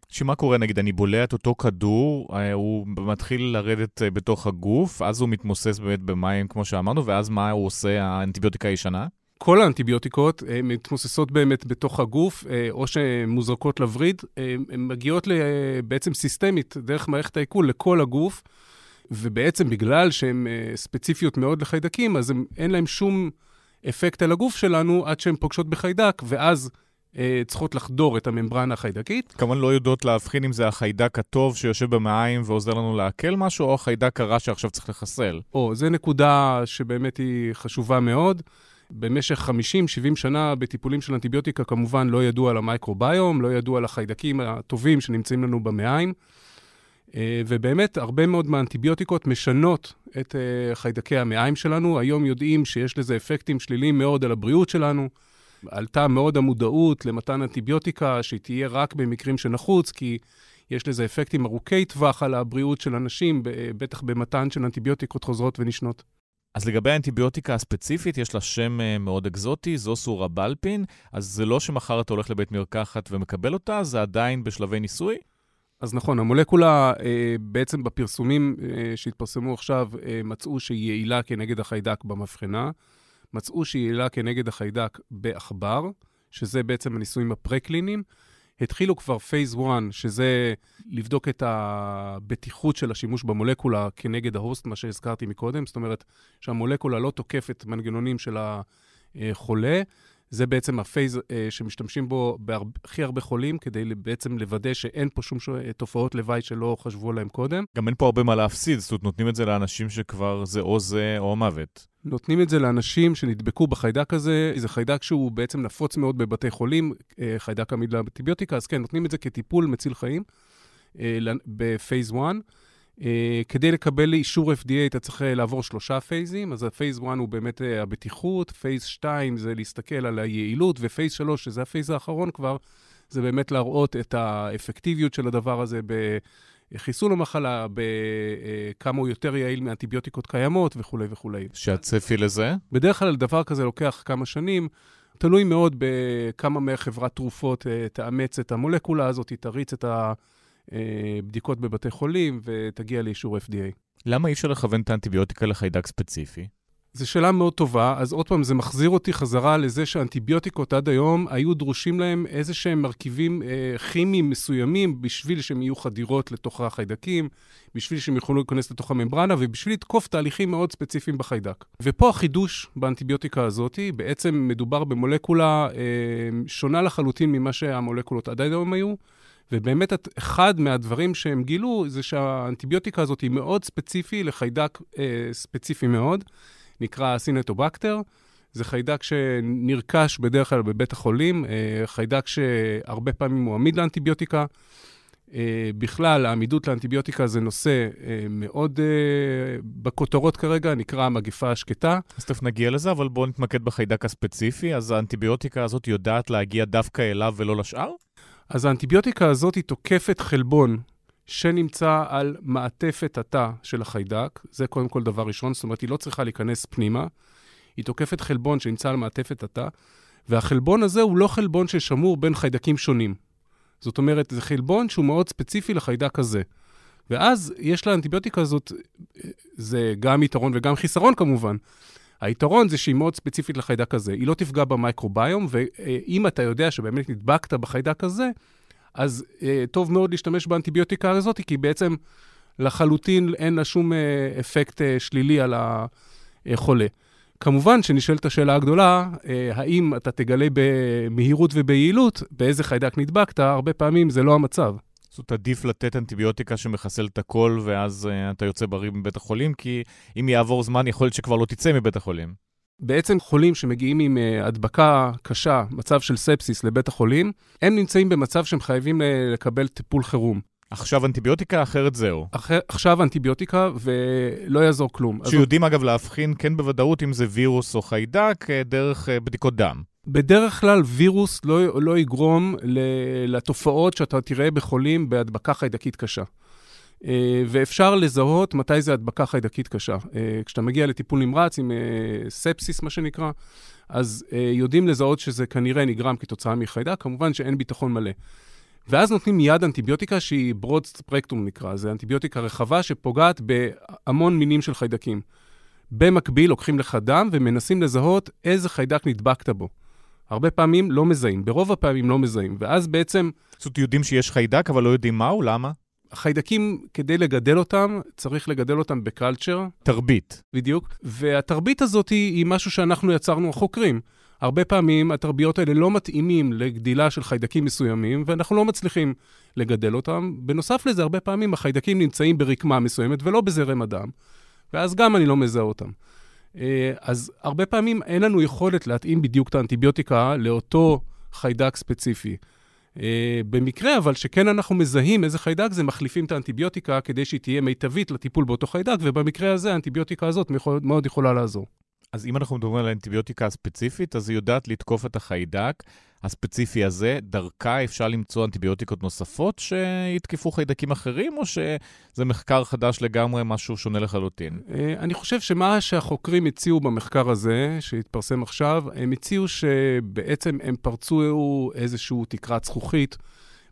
שמה קורה, נגיד, אני בולע את אותו כדור, אה, הוא מתחיל לרדת אה, בתוך הגוף, אז הוא מתמוסס באמת במים, כמו שאמרנו, ואז מה הוא עושה, האנטיביוטיקה הישנה? כל האנטיביוטיקות הן מתמוססות באמת בתוך הגוף, אה, או שהן מוזרקות לווריד, הן מגיעות בעצם סיסטמית, דרך מערכת העיכול, לכל הגוף, ובעצם בגלל שהן ספציפיות מאוד לחיידקים, אז הם, אין להן שום אפקט על הגוף שלנו עד שהן פוגשות בחיידק, ואז צריכות לחדור את הממברנה החיידקית. כמובן לא יודעות להבחין אם זה החיידק הטוב שיושב במעיים ועוזר לנו לעכל משהו, או החיידק הרע שעכשיו צריך לחסל. או, זו נקודה שבאמת היא חשובה מאוד. במשך 50-70 שנה בטיפולים של אנטיביוטיקה כמובן לא ידעו על המייקרוביום, לא ידעו על החיידקים הטובים שנמצאים לנו במעיים. ובאמת, הרבה מאוד מהאנטיביוטיקות משנות את חיידקי המעיים שלנו. היום יודעים שיש לזה אפקטים שליליים מאוד על הבריאות שלנו. עלתה מאוד המודעות למתן אנטיביוטיקה, שהיא תהיה רק במקרים שנחוץ, כי יש לזה אפקטים ארוכי טווח על הבריאות של אנשים, בטח במתן של אנטיביוטיקות חוזרות ונשנות. אז לגבי האנטיביוטיקה הספציפית, יש לה שם מאוד אקזוטי, זוסו רבלפין, אז זה לא שמחר אתה הולך לבית מרקחת ומקבל אותה, זה עדיין בשלבי ניסוי? אז נכון, המולקולה, בעצם בפרסומים שהתפרסמו עכשיו, מצאו שהיא יעילה כנגד החיידק במבחנה. מצאו שהיא יעילה כנגד החיידק בעכבר, שזה בעצם הניסויים הפרה-קליניים. התחילו כבר פייס 1, שזה לבדוק את הבטיחות של השימוש במולקולה כנגד ההוסט, מה שהזכרתי מקודם, זאת אומרת שהמולקולה לא תוקפת מנגנונים של החולה. זה בעצם הפייז אה, שמשתמשים בו בהכי הרבה חולים, כדי בעצם לוודא שאין פה שום ש... תופעות לוואי שלא חשבו עליהן קודם. גם אין פה הרבה מה להפסיד, זאת אומרת, נותנים את זה לאנשים שכבר זה או זה או מוות. נותנים את זה לאנשים שנדבקו בחיידק הזה, זה חיידק שהוא בעצם נפוץ מאוד בבתי חולים, אה, חיידק עמיד לאנטיביוטיקה, אז כן, נותנים את זה כטיפול מציל חיים אה, ב phase 1. אה, כדי לקבל אישור FDA אתה צריך אה, לעבור שלושה פייזים, אז ה phase 1 הוא באמת אה, הבטיחות, phase 2 זה להסתכל על היעילות, ו phase 3, שזה ה phase האחרון כבר, זה באמת להראות את האפקטיביות של הדבר הזה בחיסול המחלה, בכמה הוא יותר יעיל מאנטיביוטיקות קיימות וכולי וכולי. מה הצפי לזה? בדרך כלל דבר כזה לוקח כמה שנים. תלוי מאוד בכמה חברת תרופות תאמץ את המולקולה הזאת, תריץ את ה... אה, בדיקות בבתי חולים ותגיע לאישור FDA. למה אי אפשר לכוון את האנטיביוטיקה לחיידק ספציפי? זו שאלה מאוד טובה, אז עוד פעם, זה מחזיר אותי חזרה לזה שאנטיביוטיקות עד היום היו דרושים להם איזה שהם מרכיבים אה, כימיים מסוימים בשביל שהם יהיו חדירות לתוך החיידקים, בשביל שהם יוכלו להיכנס לתוך הממברנה ובשביל לתקוף תהליכים מאוד ספציפיים בחיידק. ופה החידוש באנטיביוטיקה הזאת, בעצם מדובר במולקולה אה, שונה לחלוטין ממה שהמולקולות עד היום היו. ובאמת אחד מהדברים שהם גילו זה שהאנטיביוטיקה הזאת היא מאוד ספציפי לחיידק אה, ספציפי מאוד, נקרא סינטובקטר. זה חיידק שנרכש בדרך כלל בבית החולים, אה, חיידק שהרבה פעמים הוא עמיד לאנטיביוטיקה. אה, בכלל, העמידות לאנטיביוטיקה זה נושא אה, מאוד אה, בכותרות כרגע, נקרא המגפה השקטה. אז תכף נגיע לזה, אבל בואו נתמקד בחיידק הספציפי. אז האנטיביוטיקה הזאת יודעת להגיע דווקא אליו ולא לשאר? אז האנטיביוטיקה הזאת היא תוקפת חלבון שנמצא על מעטפת התא של החיידק, זה קודם כל דבר ראשון, זאת אומרת, היא לא צריכה להיכנס פנימה, היא תוקפת חלבון שנמצא על מעטפת התא, והחלבון הזה הוא לא חלבון ששמור בין חיידקים שונים. זאת אומרת, זה חלבון שהוא מאוד ספציפי לחיידק הזה. ואז יש לאנטיביוטיקה הזאת, זה גם יתרון וגם חיסרון כמובן. היתרון זה שהיא מאוד ספציפית לחיידק הזה. היא לא תפגע במייקרוביום, ואם אתה יודע שבאמת נדבקת בחיידק הזה, אז אה, טוב מאוד להשתמש באנטיביוטיקה הזאת, כי בעצם לחלוטין אין לה שום אה, אפקט אה, שלילי על החולה. כמובן שנשאלת השאלה הגדולה, האם אתה תגלה במהירות וביעילות באיזה חיידק נדבקת, הרבה פעמים זה לא המצב. זאת עדיף לתת אנטיביוטיקה שמחסל את הכל, ואז uh, אתה יוצא בריא מבית החולים, כי אם יעבור זמן, יכול להיות שכבר לא תצא מבית החולים. בעצם חולים שמגיעים עם uh, הדבקה קשה, מצב של ספסיס לבית החולים, הם נמצאים במצב שהם חייבים uh, לקבל טיפול חירום. עכשיו אנטיביוטיקה, אחרת זהו. אח... עכשיו אנטיביוטיקה, ולא יעזור כלום. שיודעים אז... אגב להבחין כן בוודאות אם זה וירוס או חיידק דרך בדיקות דם. בדרך כלל וירוס לא, לא יגרום לתופעות שאתה תראה בחולים בהדבקה חיידקית קשה. אה, ואפשר לזהות מתי זה הדבקה חיידקית קשה. אה, כשאתה מגיע לטיפול נמרץ עם אה, ספסיס, מה שנקרא, אז יודעים לזהות שזה כנראה נגרם כתוצאה מחיידק, כמובן שאין ביטחון מלא. ואז נותנים מיד אנטיביוטיקה שהיא ברוד ספרקטום נקרא, זה אנטיביוטיקה רחבה שפוגעת בהמון מינים של חיידקים. במקביל לוקחים לך דם ומנסים לזהות איזה חיידק נדבקת בו. הרבה פעמים לא מזהים, ברוב הפעמים לא מזהים, ואז בעצם... זאת אומרת, יודעים שיש חיידק, אבל לא יודעים מהו, למה? חיידקים, כדי לגדל אותם, צריך לגדל אותם בקלצ'ר. תרבית. בדיוק. והתרבית הזאת היא, היא משהו שאנחנו יצרנו החוקרים. הרבה פעמים התרביות האלה לא מתאימים לגדילה של חיידקים מסוימים, ואנחנו לא מצליחים לגדל אותם. בנוסף לזה, הרבה פעמים החיידקים נמצאים ברקמה מסוימת ולא בזרם הדם, ואז גם אני לא מזהה אותם. אה, אז הרבה פעמים אין לנו יכולת להתאים בדיוק את האנטיביוטיקה לאותו חיידק ספציפי. אה, במקרה אבל שכן אנחנו מזהים איזה חיידק זה, מחליפים את האנטיביוטיקה כדי שהיא תהיה מיטבית לטיפול באותו חיידק, ובמקרה הזה האנטיביוטיקה הזאת מאוד יכולה לעזור. אז אם אנחנו מדברים על האנטיביוטיקה הספציפית, אז היא יודעת לתקוף את החיידק הספציפי הזה. דרכה אפשר למצוא אנטיביוטיקות נוספות שיתקפו חיידקים אחרים, או שזה מחקר חדש לגמרי, משהו שונה לחלוטין? אה, אני חושב שמה שהחוקרים הציעו במחקר הזה, שהתפרסם עכשיו, הם הציעו שבעצם הם פרצו איזושהי תקרת זכוכית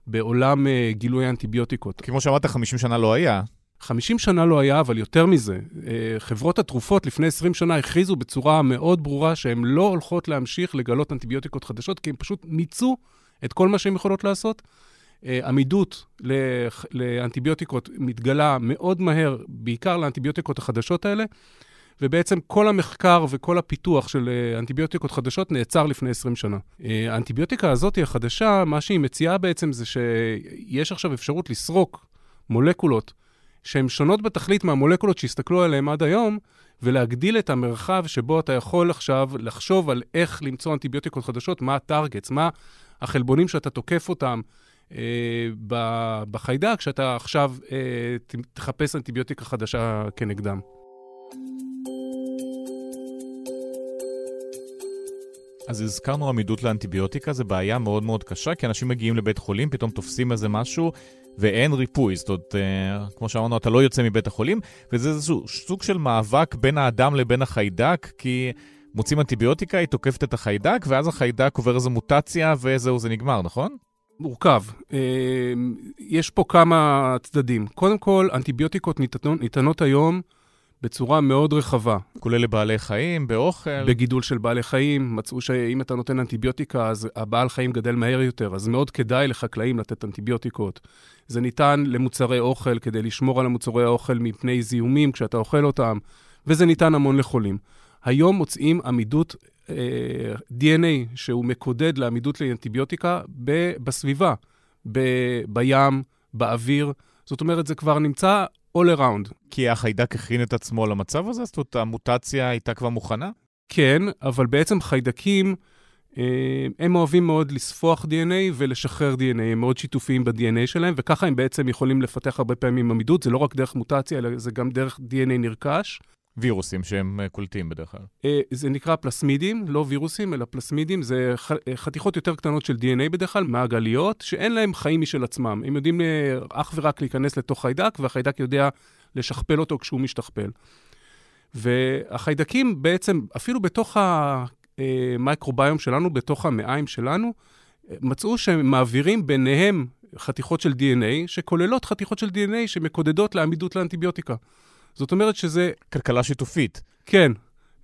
בעולם אה, גילוי האנטיביוטיקות. כמו שאמרת, 50 שנה לא היה. 50 שנה לא היה, אבל יותר מזה, אה, חברות התרופות לפני 20 שנה הכריזו בצורה מאוד ברורה שהן לא הולכות להמשיך לגלות אנטיביוטיקות חדשות, כי הן פשוט מיצו את כל מה שהן יכולות לעשות. אה, עמידות לאנטיביוטיקות מתגלה מאוד מהר, בעיקר לאנטיביוטיקות החדשות האלה, ובעצם כל המחקר וכל הפיתוח של אה, אנטיביוטיקות חדשות נעצר לפני 20 שנה. האנטיביוטיקה הזאת החדשה, מה שהיא מציעה בעצם זה שיש עכשיו אפשרות לסרוק מולקולות שהן שונות בתכלית מהמולקולות שהסתכלו עליהן עד היום, ולהגדיל את המרחב שבו אתה יכול עכשיו לחשוב על איך למצוא אנטיביוטיקות חדשות, מה הטארגטס, מה החלבונים שאתה תוקף אותם אה, בחיידק, שאתה עכשיו אה, תחפש אנטיביוטיקה חדשה כנגדם. אז הזכרנו עמידות לאנטיביוטיקה, זו בעיה מאוד מאוד קשה, כי אנשים מגיעים לבית חולים, פתאום תופסים איזה משהו, ואין ריפוי. זאת אומרת, אה, כמו שאמרנו, אתה לא יוצא מבית החולים, וזה איזשהו סוג של מאבק בין האדם לבין החיידק, כי מוצאים אנטיביוטיקה, היא תוקפת את החיידק, ואז החיידק עובר איזו מוטציה, וזהו, זה נגמר, נכון? מורכב. אה, יש פה כמה צדדים. קודם כל, אנטיביוטיקות ניתנות, ניתנות היום בצורה מאוד רחבה. כולל לבעלי חיים, באוכל? בגידול של בעלי חיים. מצאו שאם אתה נותן אנטיביוטיקה, אז הבעל חיים גדל מהר יותר, אז מאוד כדאי לחקלאים לתת אנטיביוטיקות. זה ניתן למוצרי אוכל כדי לשמור על המוצרי האוכל מפני זיהומים כשאתה אוכל אותם, וזה ניתן המון לחולים. היום מוצאים עמידות אה, DNA שהוא מקודד לעמידות לאנטיביוטיקה ב, בסביבה, ב, בים, באוויר. זאת אומרת, זה כבר נמצא all around. כי החיידק הכין את עצמו למצב הזה? זאת אומרת, המוטציה הייתה כבר מוכנה? כן, אבל בעצם חיידקים, אה, הם אוהבים מאוד לספוח DNA ולשחרר DNA, הם מאוד שיתופיים ב-DNA שלהם, וככה הם בעצם יכולים לפתח הרבה פעמים עמידות, זה לא רק דרך מוטציה, אלא זה גם דרך DNA נרכש. וירוסים שהם אה, קולטים בדרך כלל. אה, זה נקרא פלסמידים, לא וירוסים, אלא פלסמידים. זה אה, חתיכות יותר קטנות של DNA בדרך כלל, מעגליות, שאין להם חיים משל עצמם. הם יודעים אך ורק להיכנס לתוך חיידק, והחיידק יודע לשכפל אותו כשהוא משתכפל. והחיידקים בעצם, אפילו בתוך המייקרוביום שלנו, בתוך המעיים שלנו, מצאו שהם מעבירים ביניהם חתיכות של DNA, שכוללות חתיכות של DNA שמקודדות לעמידות לאנטיביוטיקה. זאת אומרת שזה... כלכלה שיתופית. כן,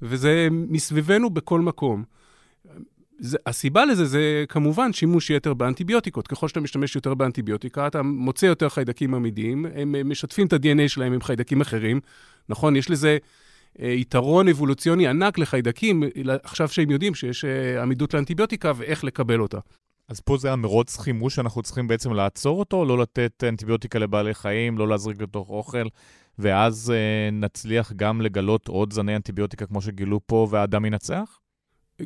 וזה מסביבנו בכל מקום. זה, הסיבה לזה זה כמובן שימוש יתר באנטיביוטיקות. ככל שאתה משתמש יותר באנטיביוטיקה, אתה מוצא יותר חיידקים עמידים, הם משתפים את ה-DNA שלהם עם חיידקים אחרים. נכון, יש לזה אה, יתרון אבולוציוני ענק לחיידקים, עכשיו שהם יודעים שיש אה, עמידות לאנטיביוטיקה ואיך לקבל אותה. אז פה זה המרוץ חימוש שאנחנו צריכים בעצם לעצור אותו, לא לתת אנטיביוטיקה לבעלי חיים, לא להזריק לתוך אוכל, ואז אה, נצליח גם לגלות עוד זני אנטיביוטיקה כמו שגילו פה, והאדם ינצח?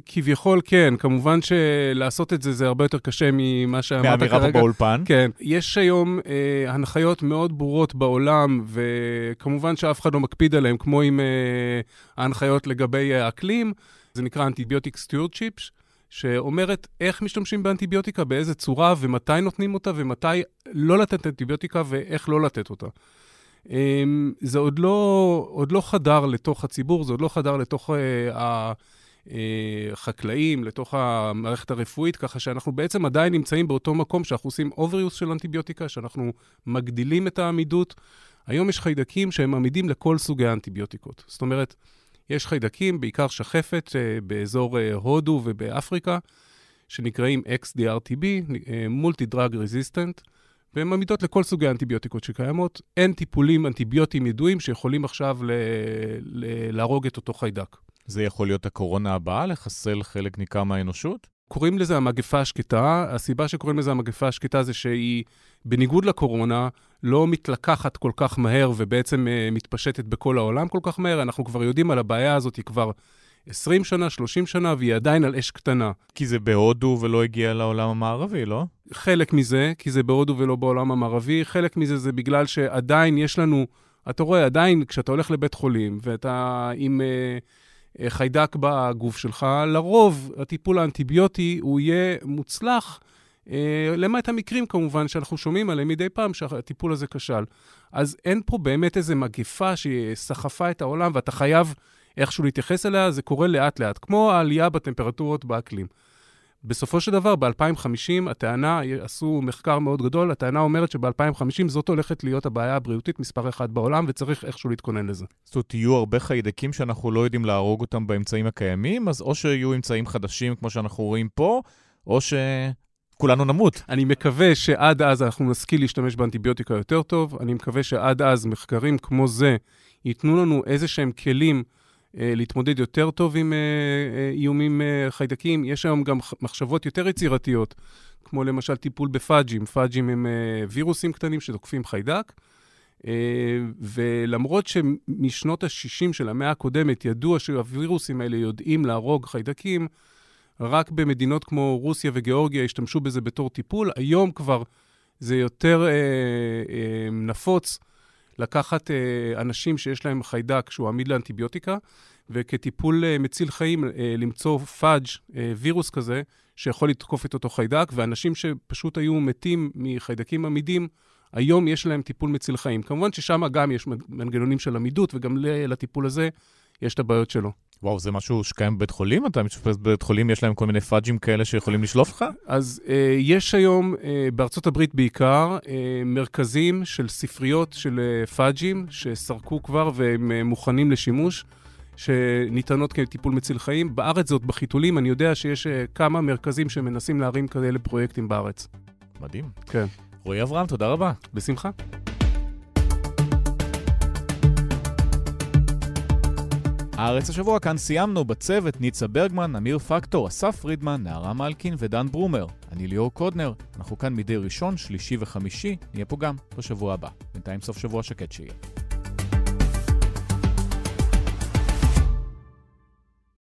כביכול כן, כמובן שלעשות את זה זה הרבה יותר קשה ממה שאמרת כרגע. מהאמירה פה באולפן. כן. יש היום אה, הנחיות מאוד ברורות בעולם, וכמובן שאף אחד לא מקפיד עליהן, כמו עם אה, ההנחיות לגבי האקלים, זה נקרא antibiotic stewardship, שאומרת איך משתמשים באנטיביוטיקה, באיזה צורה ומתי נותנים אותה ומתי לא לתת אנטיביוטיקה ואיך לא לתת אותה. אמ, זה עוד לא, עוד לא חדר לתוך הציבור, זה עוד לא חדר לתוך אה, החקלאים, אה, לתוך המערכת הרפואית, ככה שאנחנו בעצם עדיין נמצאים באותו מקום שאנחנו עושים overuse של אנטיביוטיקה, שאנחנו מגדילים את העמידות. היום יש חיידקים שהם עמידים לכל סוגי האנטיביוטיקות. זאת אומרת, יש חיידקים, בעיקר שחפת, אה, באזור הודו ובאפריקה, שנקראים XDRTB, מולטי דרג רזיסטנט. והן עמידות לכל סוגי האנטיביוטיקות שקיימות. אין טיפולים אנטיביוטיים ידועים שיכולים עכשיו ל- ל- להרוג את אותו חיידק. זה יכול להיות הקורונה הבאה, לחסל חלק ניכר מהאנושות? קוראים לזה המגפה השקטה. הסיבה שקוראים לזה המגפה השקטה זה שהיא, בניגוד לקורונה, לא מתלקחת כל כך מהר ובעצם uh, מתפשטת בכל העולם כל כך מהר. אנחנו כבר יודעים על הבעיה הזאת כבר 20 שנה, 30 שנה, והיא עדיין על אש קטנה. כי זה בהודו ולא הגיע לעולם המערבי, לא? חלק מזה, כי זה בהודו ולא בעולם המערבי, חלק מזה זה בגלל שעדיין יש לנו, אתה רואה, עדיין כשאתה הולך לבית חולים ואתה עם אה, אה, חיידק בגוף שלך, לרוב הטיפול האנטיביוטי הוא יהיה מוצלח, אה, למעט המקרים כמובן שאנחנו שומעים עליהם מדי פעם שהטיפול הזה כשל. אז אין פה באמת איזו מגפה שסחפה את העולם ואתה חייב איכשהו להתייחס אליה, זה קורה לאט-לאט, כמו העלייה בטמפרטורות באקלים. בסופו של דבר, ב-2050, הטענה, עשו מחקר מאוד גדול, הטענה אומרת שב-2050 זאת הולכת להיות הבעיה הבריאותית מספר אחת בעולם, וצריך איכשהו להתכונן לזה. זאת אומרת, יהיו הרבה חיידקים שאנחנו לא יודעים להרוג אותם באמצעים הקיימים, אז או שיהיו אמצעים חדשים כמו שאנחנו רואים פה, או ש... כולנו נמות. אני מקווה שעד אז אנחנו נשכיל להשתמש באנטיביוטיקה יותר טוב. אני מקווה שעד אז מחקרים כמו זה ייתנו לנו איזה שהם כלים להתמודד יותר טוב עם אה, אה, איומים אה, חיידקים. יש היום גם מחשבות יותר יצירתיות, כמו למשל טיפול בפאג'ים. פאג'ים הם אה, וירוסים קטנים שתוקפים חיידק. ולמרות שמשנות ה-60 של המאה הקודמת ידוע שהווירוסים האלה יודעים להרוג חיידקים, רק במדינות כמו רוסיה וגיאורגיה השתמשו בזה בתור טיפול. היום כבר זה יותר אה, אה, נפוץ לקחת אה, אנשים שיש להם חיידק שהוא עמיד לאנטיביוטיקה, וכטיפול אה, מציל חיים אה, למצוא פאג', אה, וירוס כזה, שיכול לתקוף את אותו חיידק, ואנשים שפשוט היו מתים מחיידקים עמידים, היום יש להם טיפול מציל חיים. כמובן ששם גם יש מנגנונים של עמידות, וגם לטיפול הזה יש את הבעיות שלו. וואו, זה משהו שקיים בבית חולים? אתה מתאשפז בבית חולים, יש להם כל מיני פאג'ים כאלה שיכולים לשלוף לך? אז אה, יש היום, אה, בארצות הברית בעיקר, אה, מרכזים של ספריות של אה, פאג'ים שסרקו כבר והם אה, מוכנים לשימוש. שניתנות כטיפול מציל חיים. בארץ זאת בחיתולים, אני יודע שיש אה, כמה מרכזים שמנסים להרים כאלה פרויקטים בארץ. מדהים. כן. רועי אברהם, תודה רבה. בשמחה. הארץ השבוע כאן סיימנו בצוות ניצה ברגמן, אמיר פקטור, אסף פרידמן, נערה מלקין ודן ברומר. אני ליאור קודנר, אנחנו כאן מדי ראשון, שלישי וחמישי, נהיה פה גם בשבוע הבא. בינתיים סוף שבוע שקט שיהיה.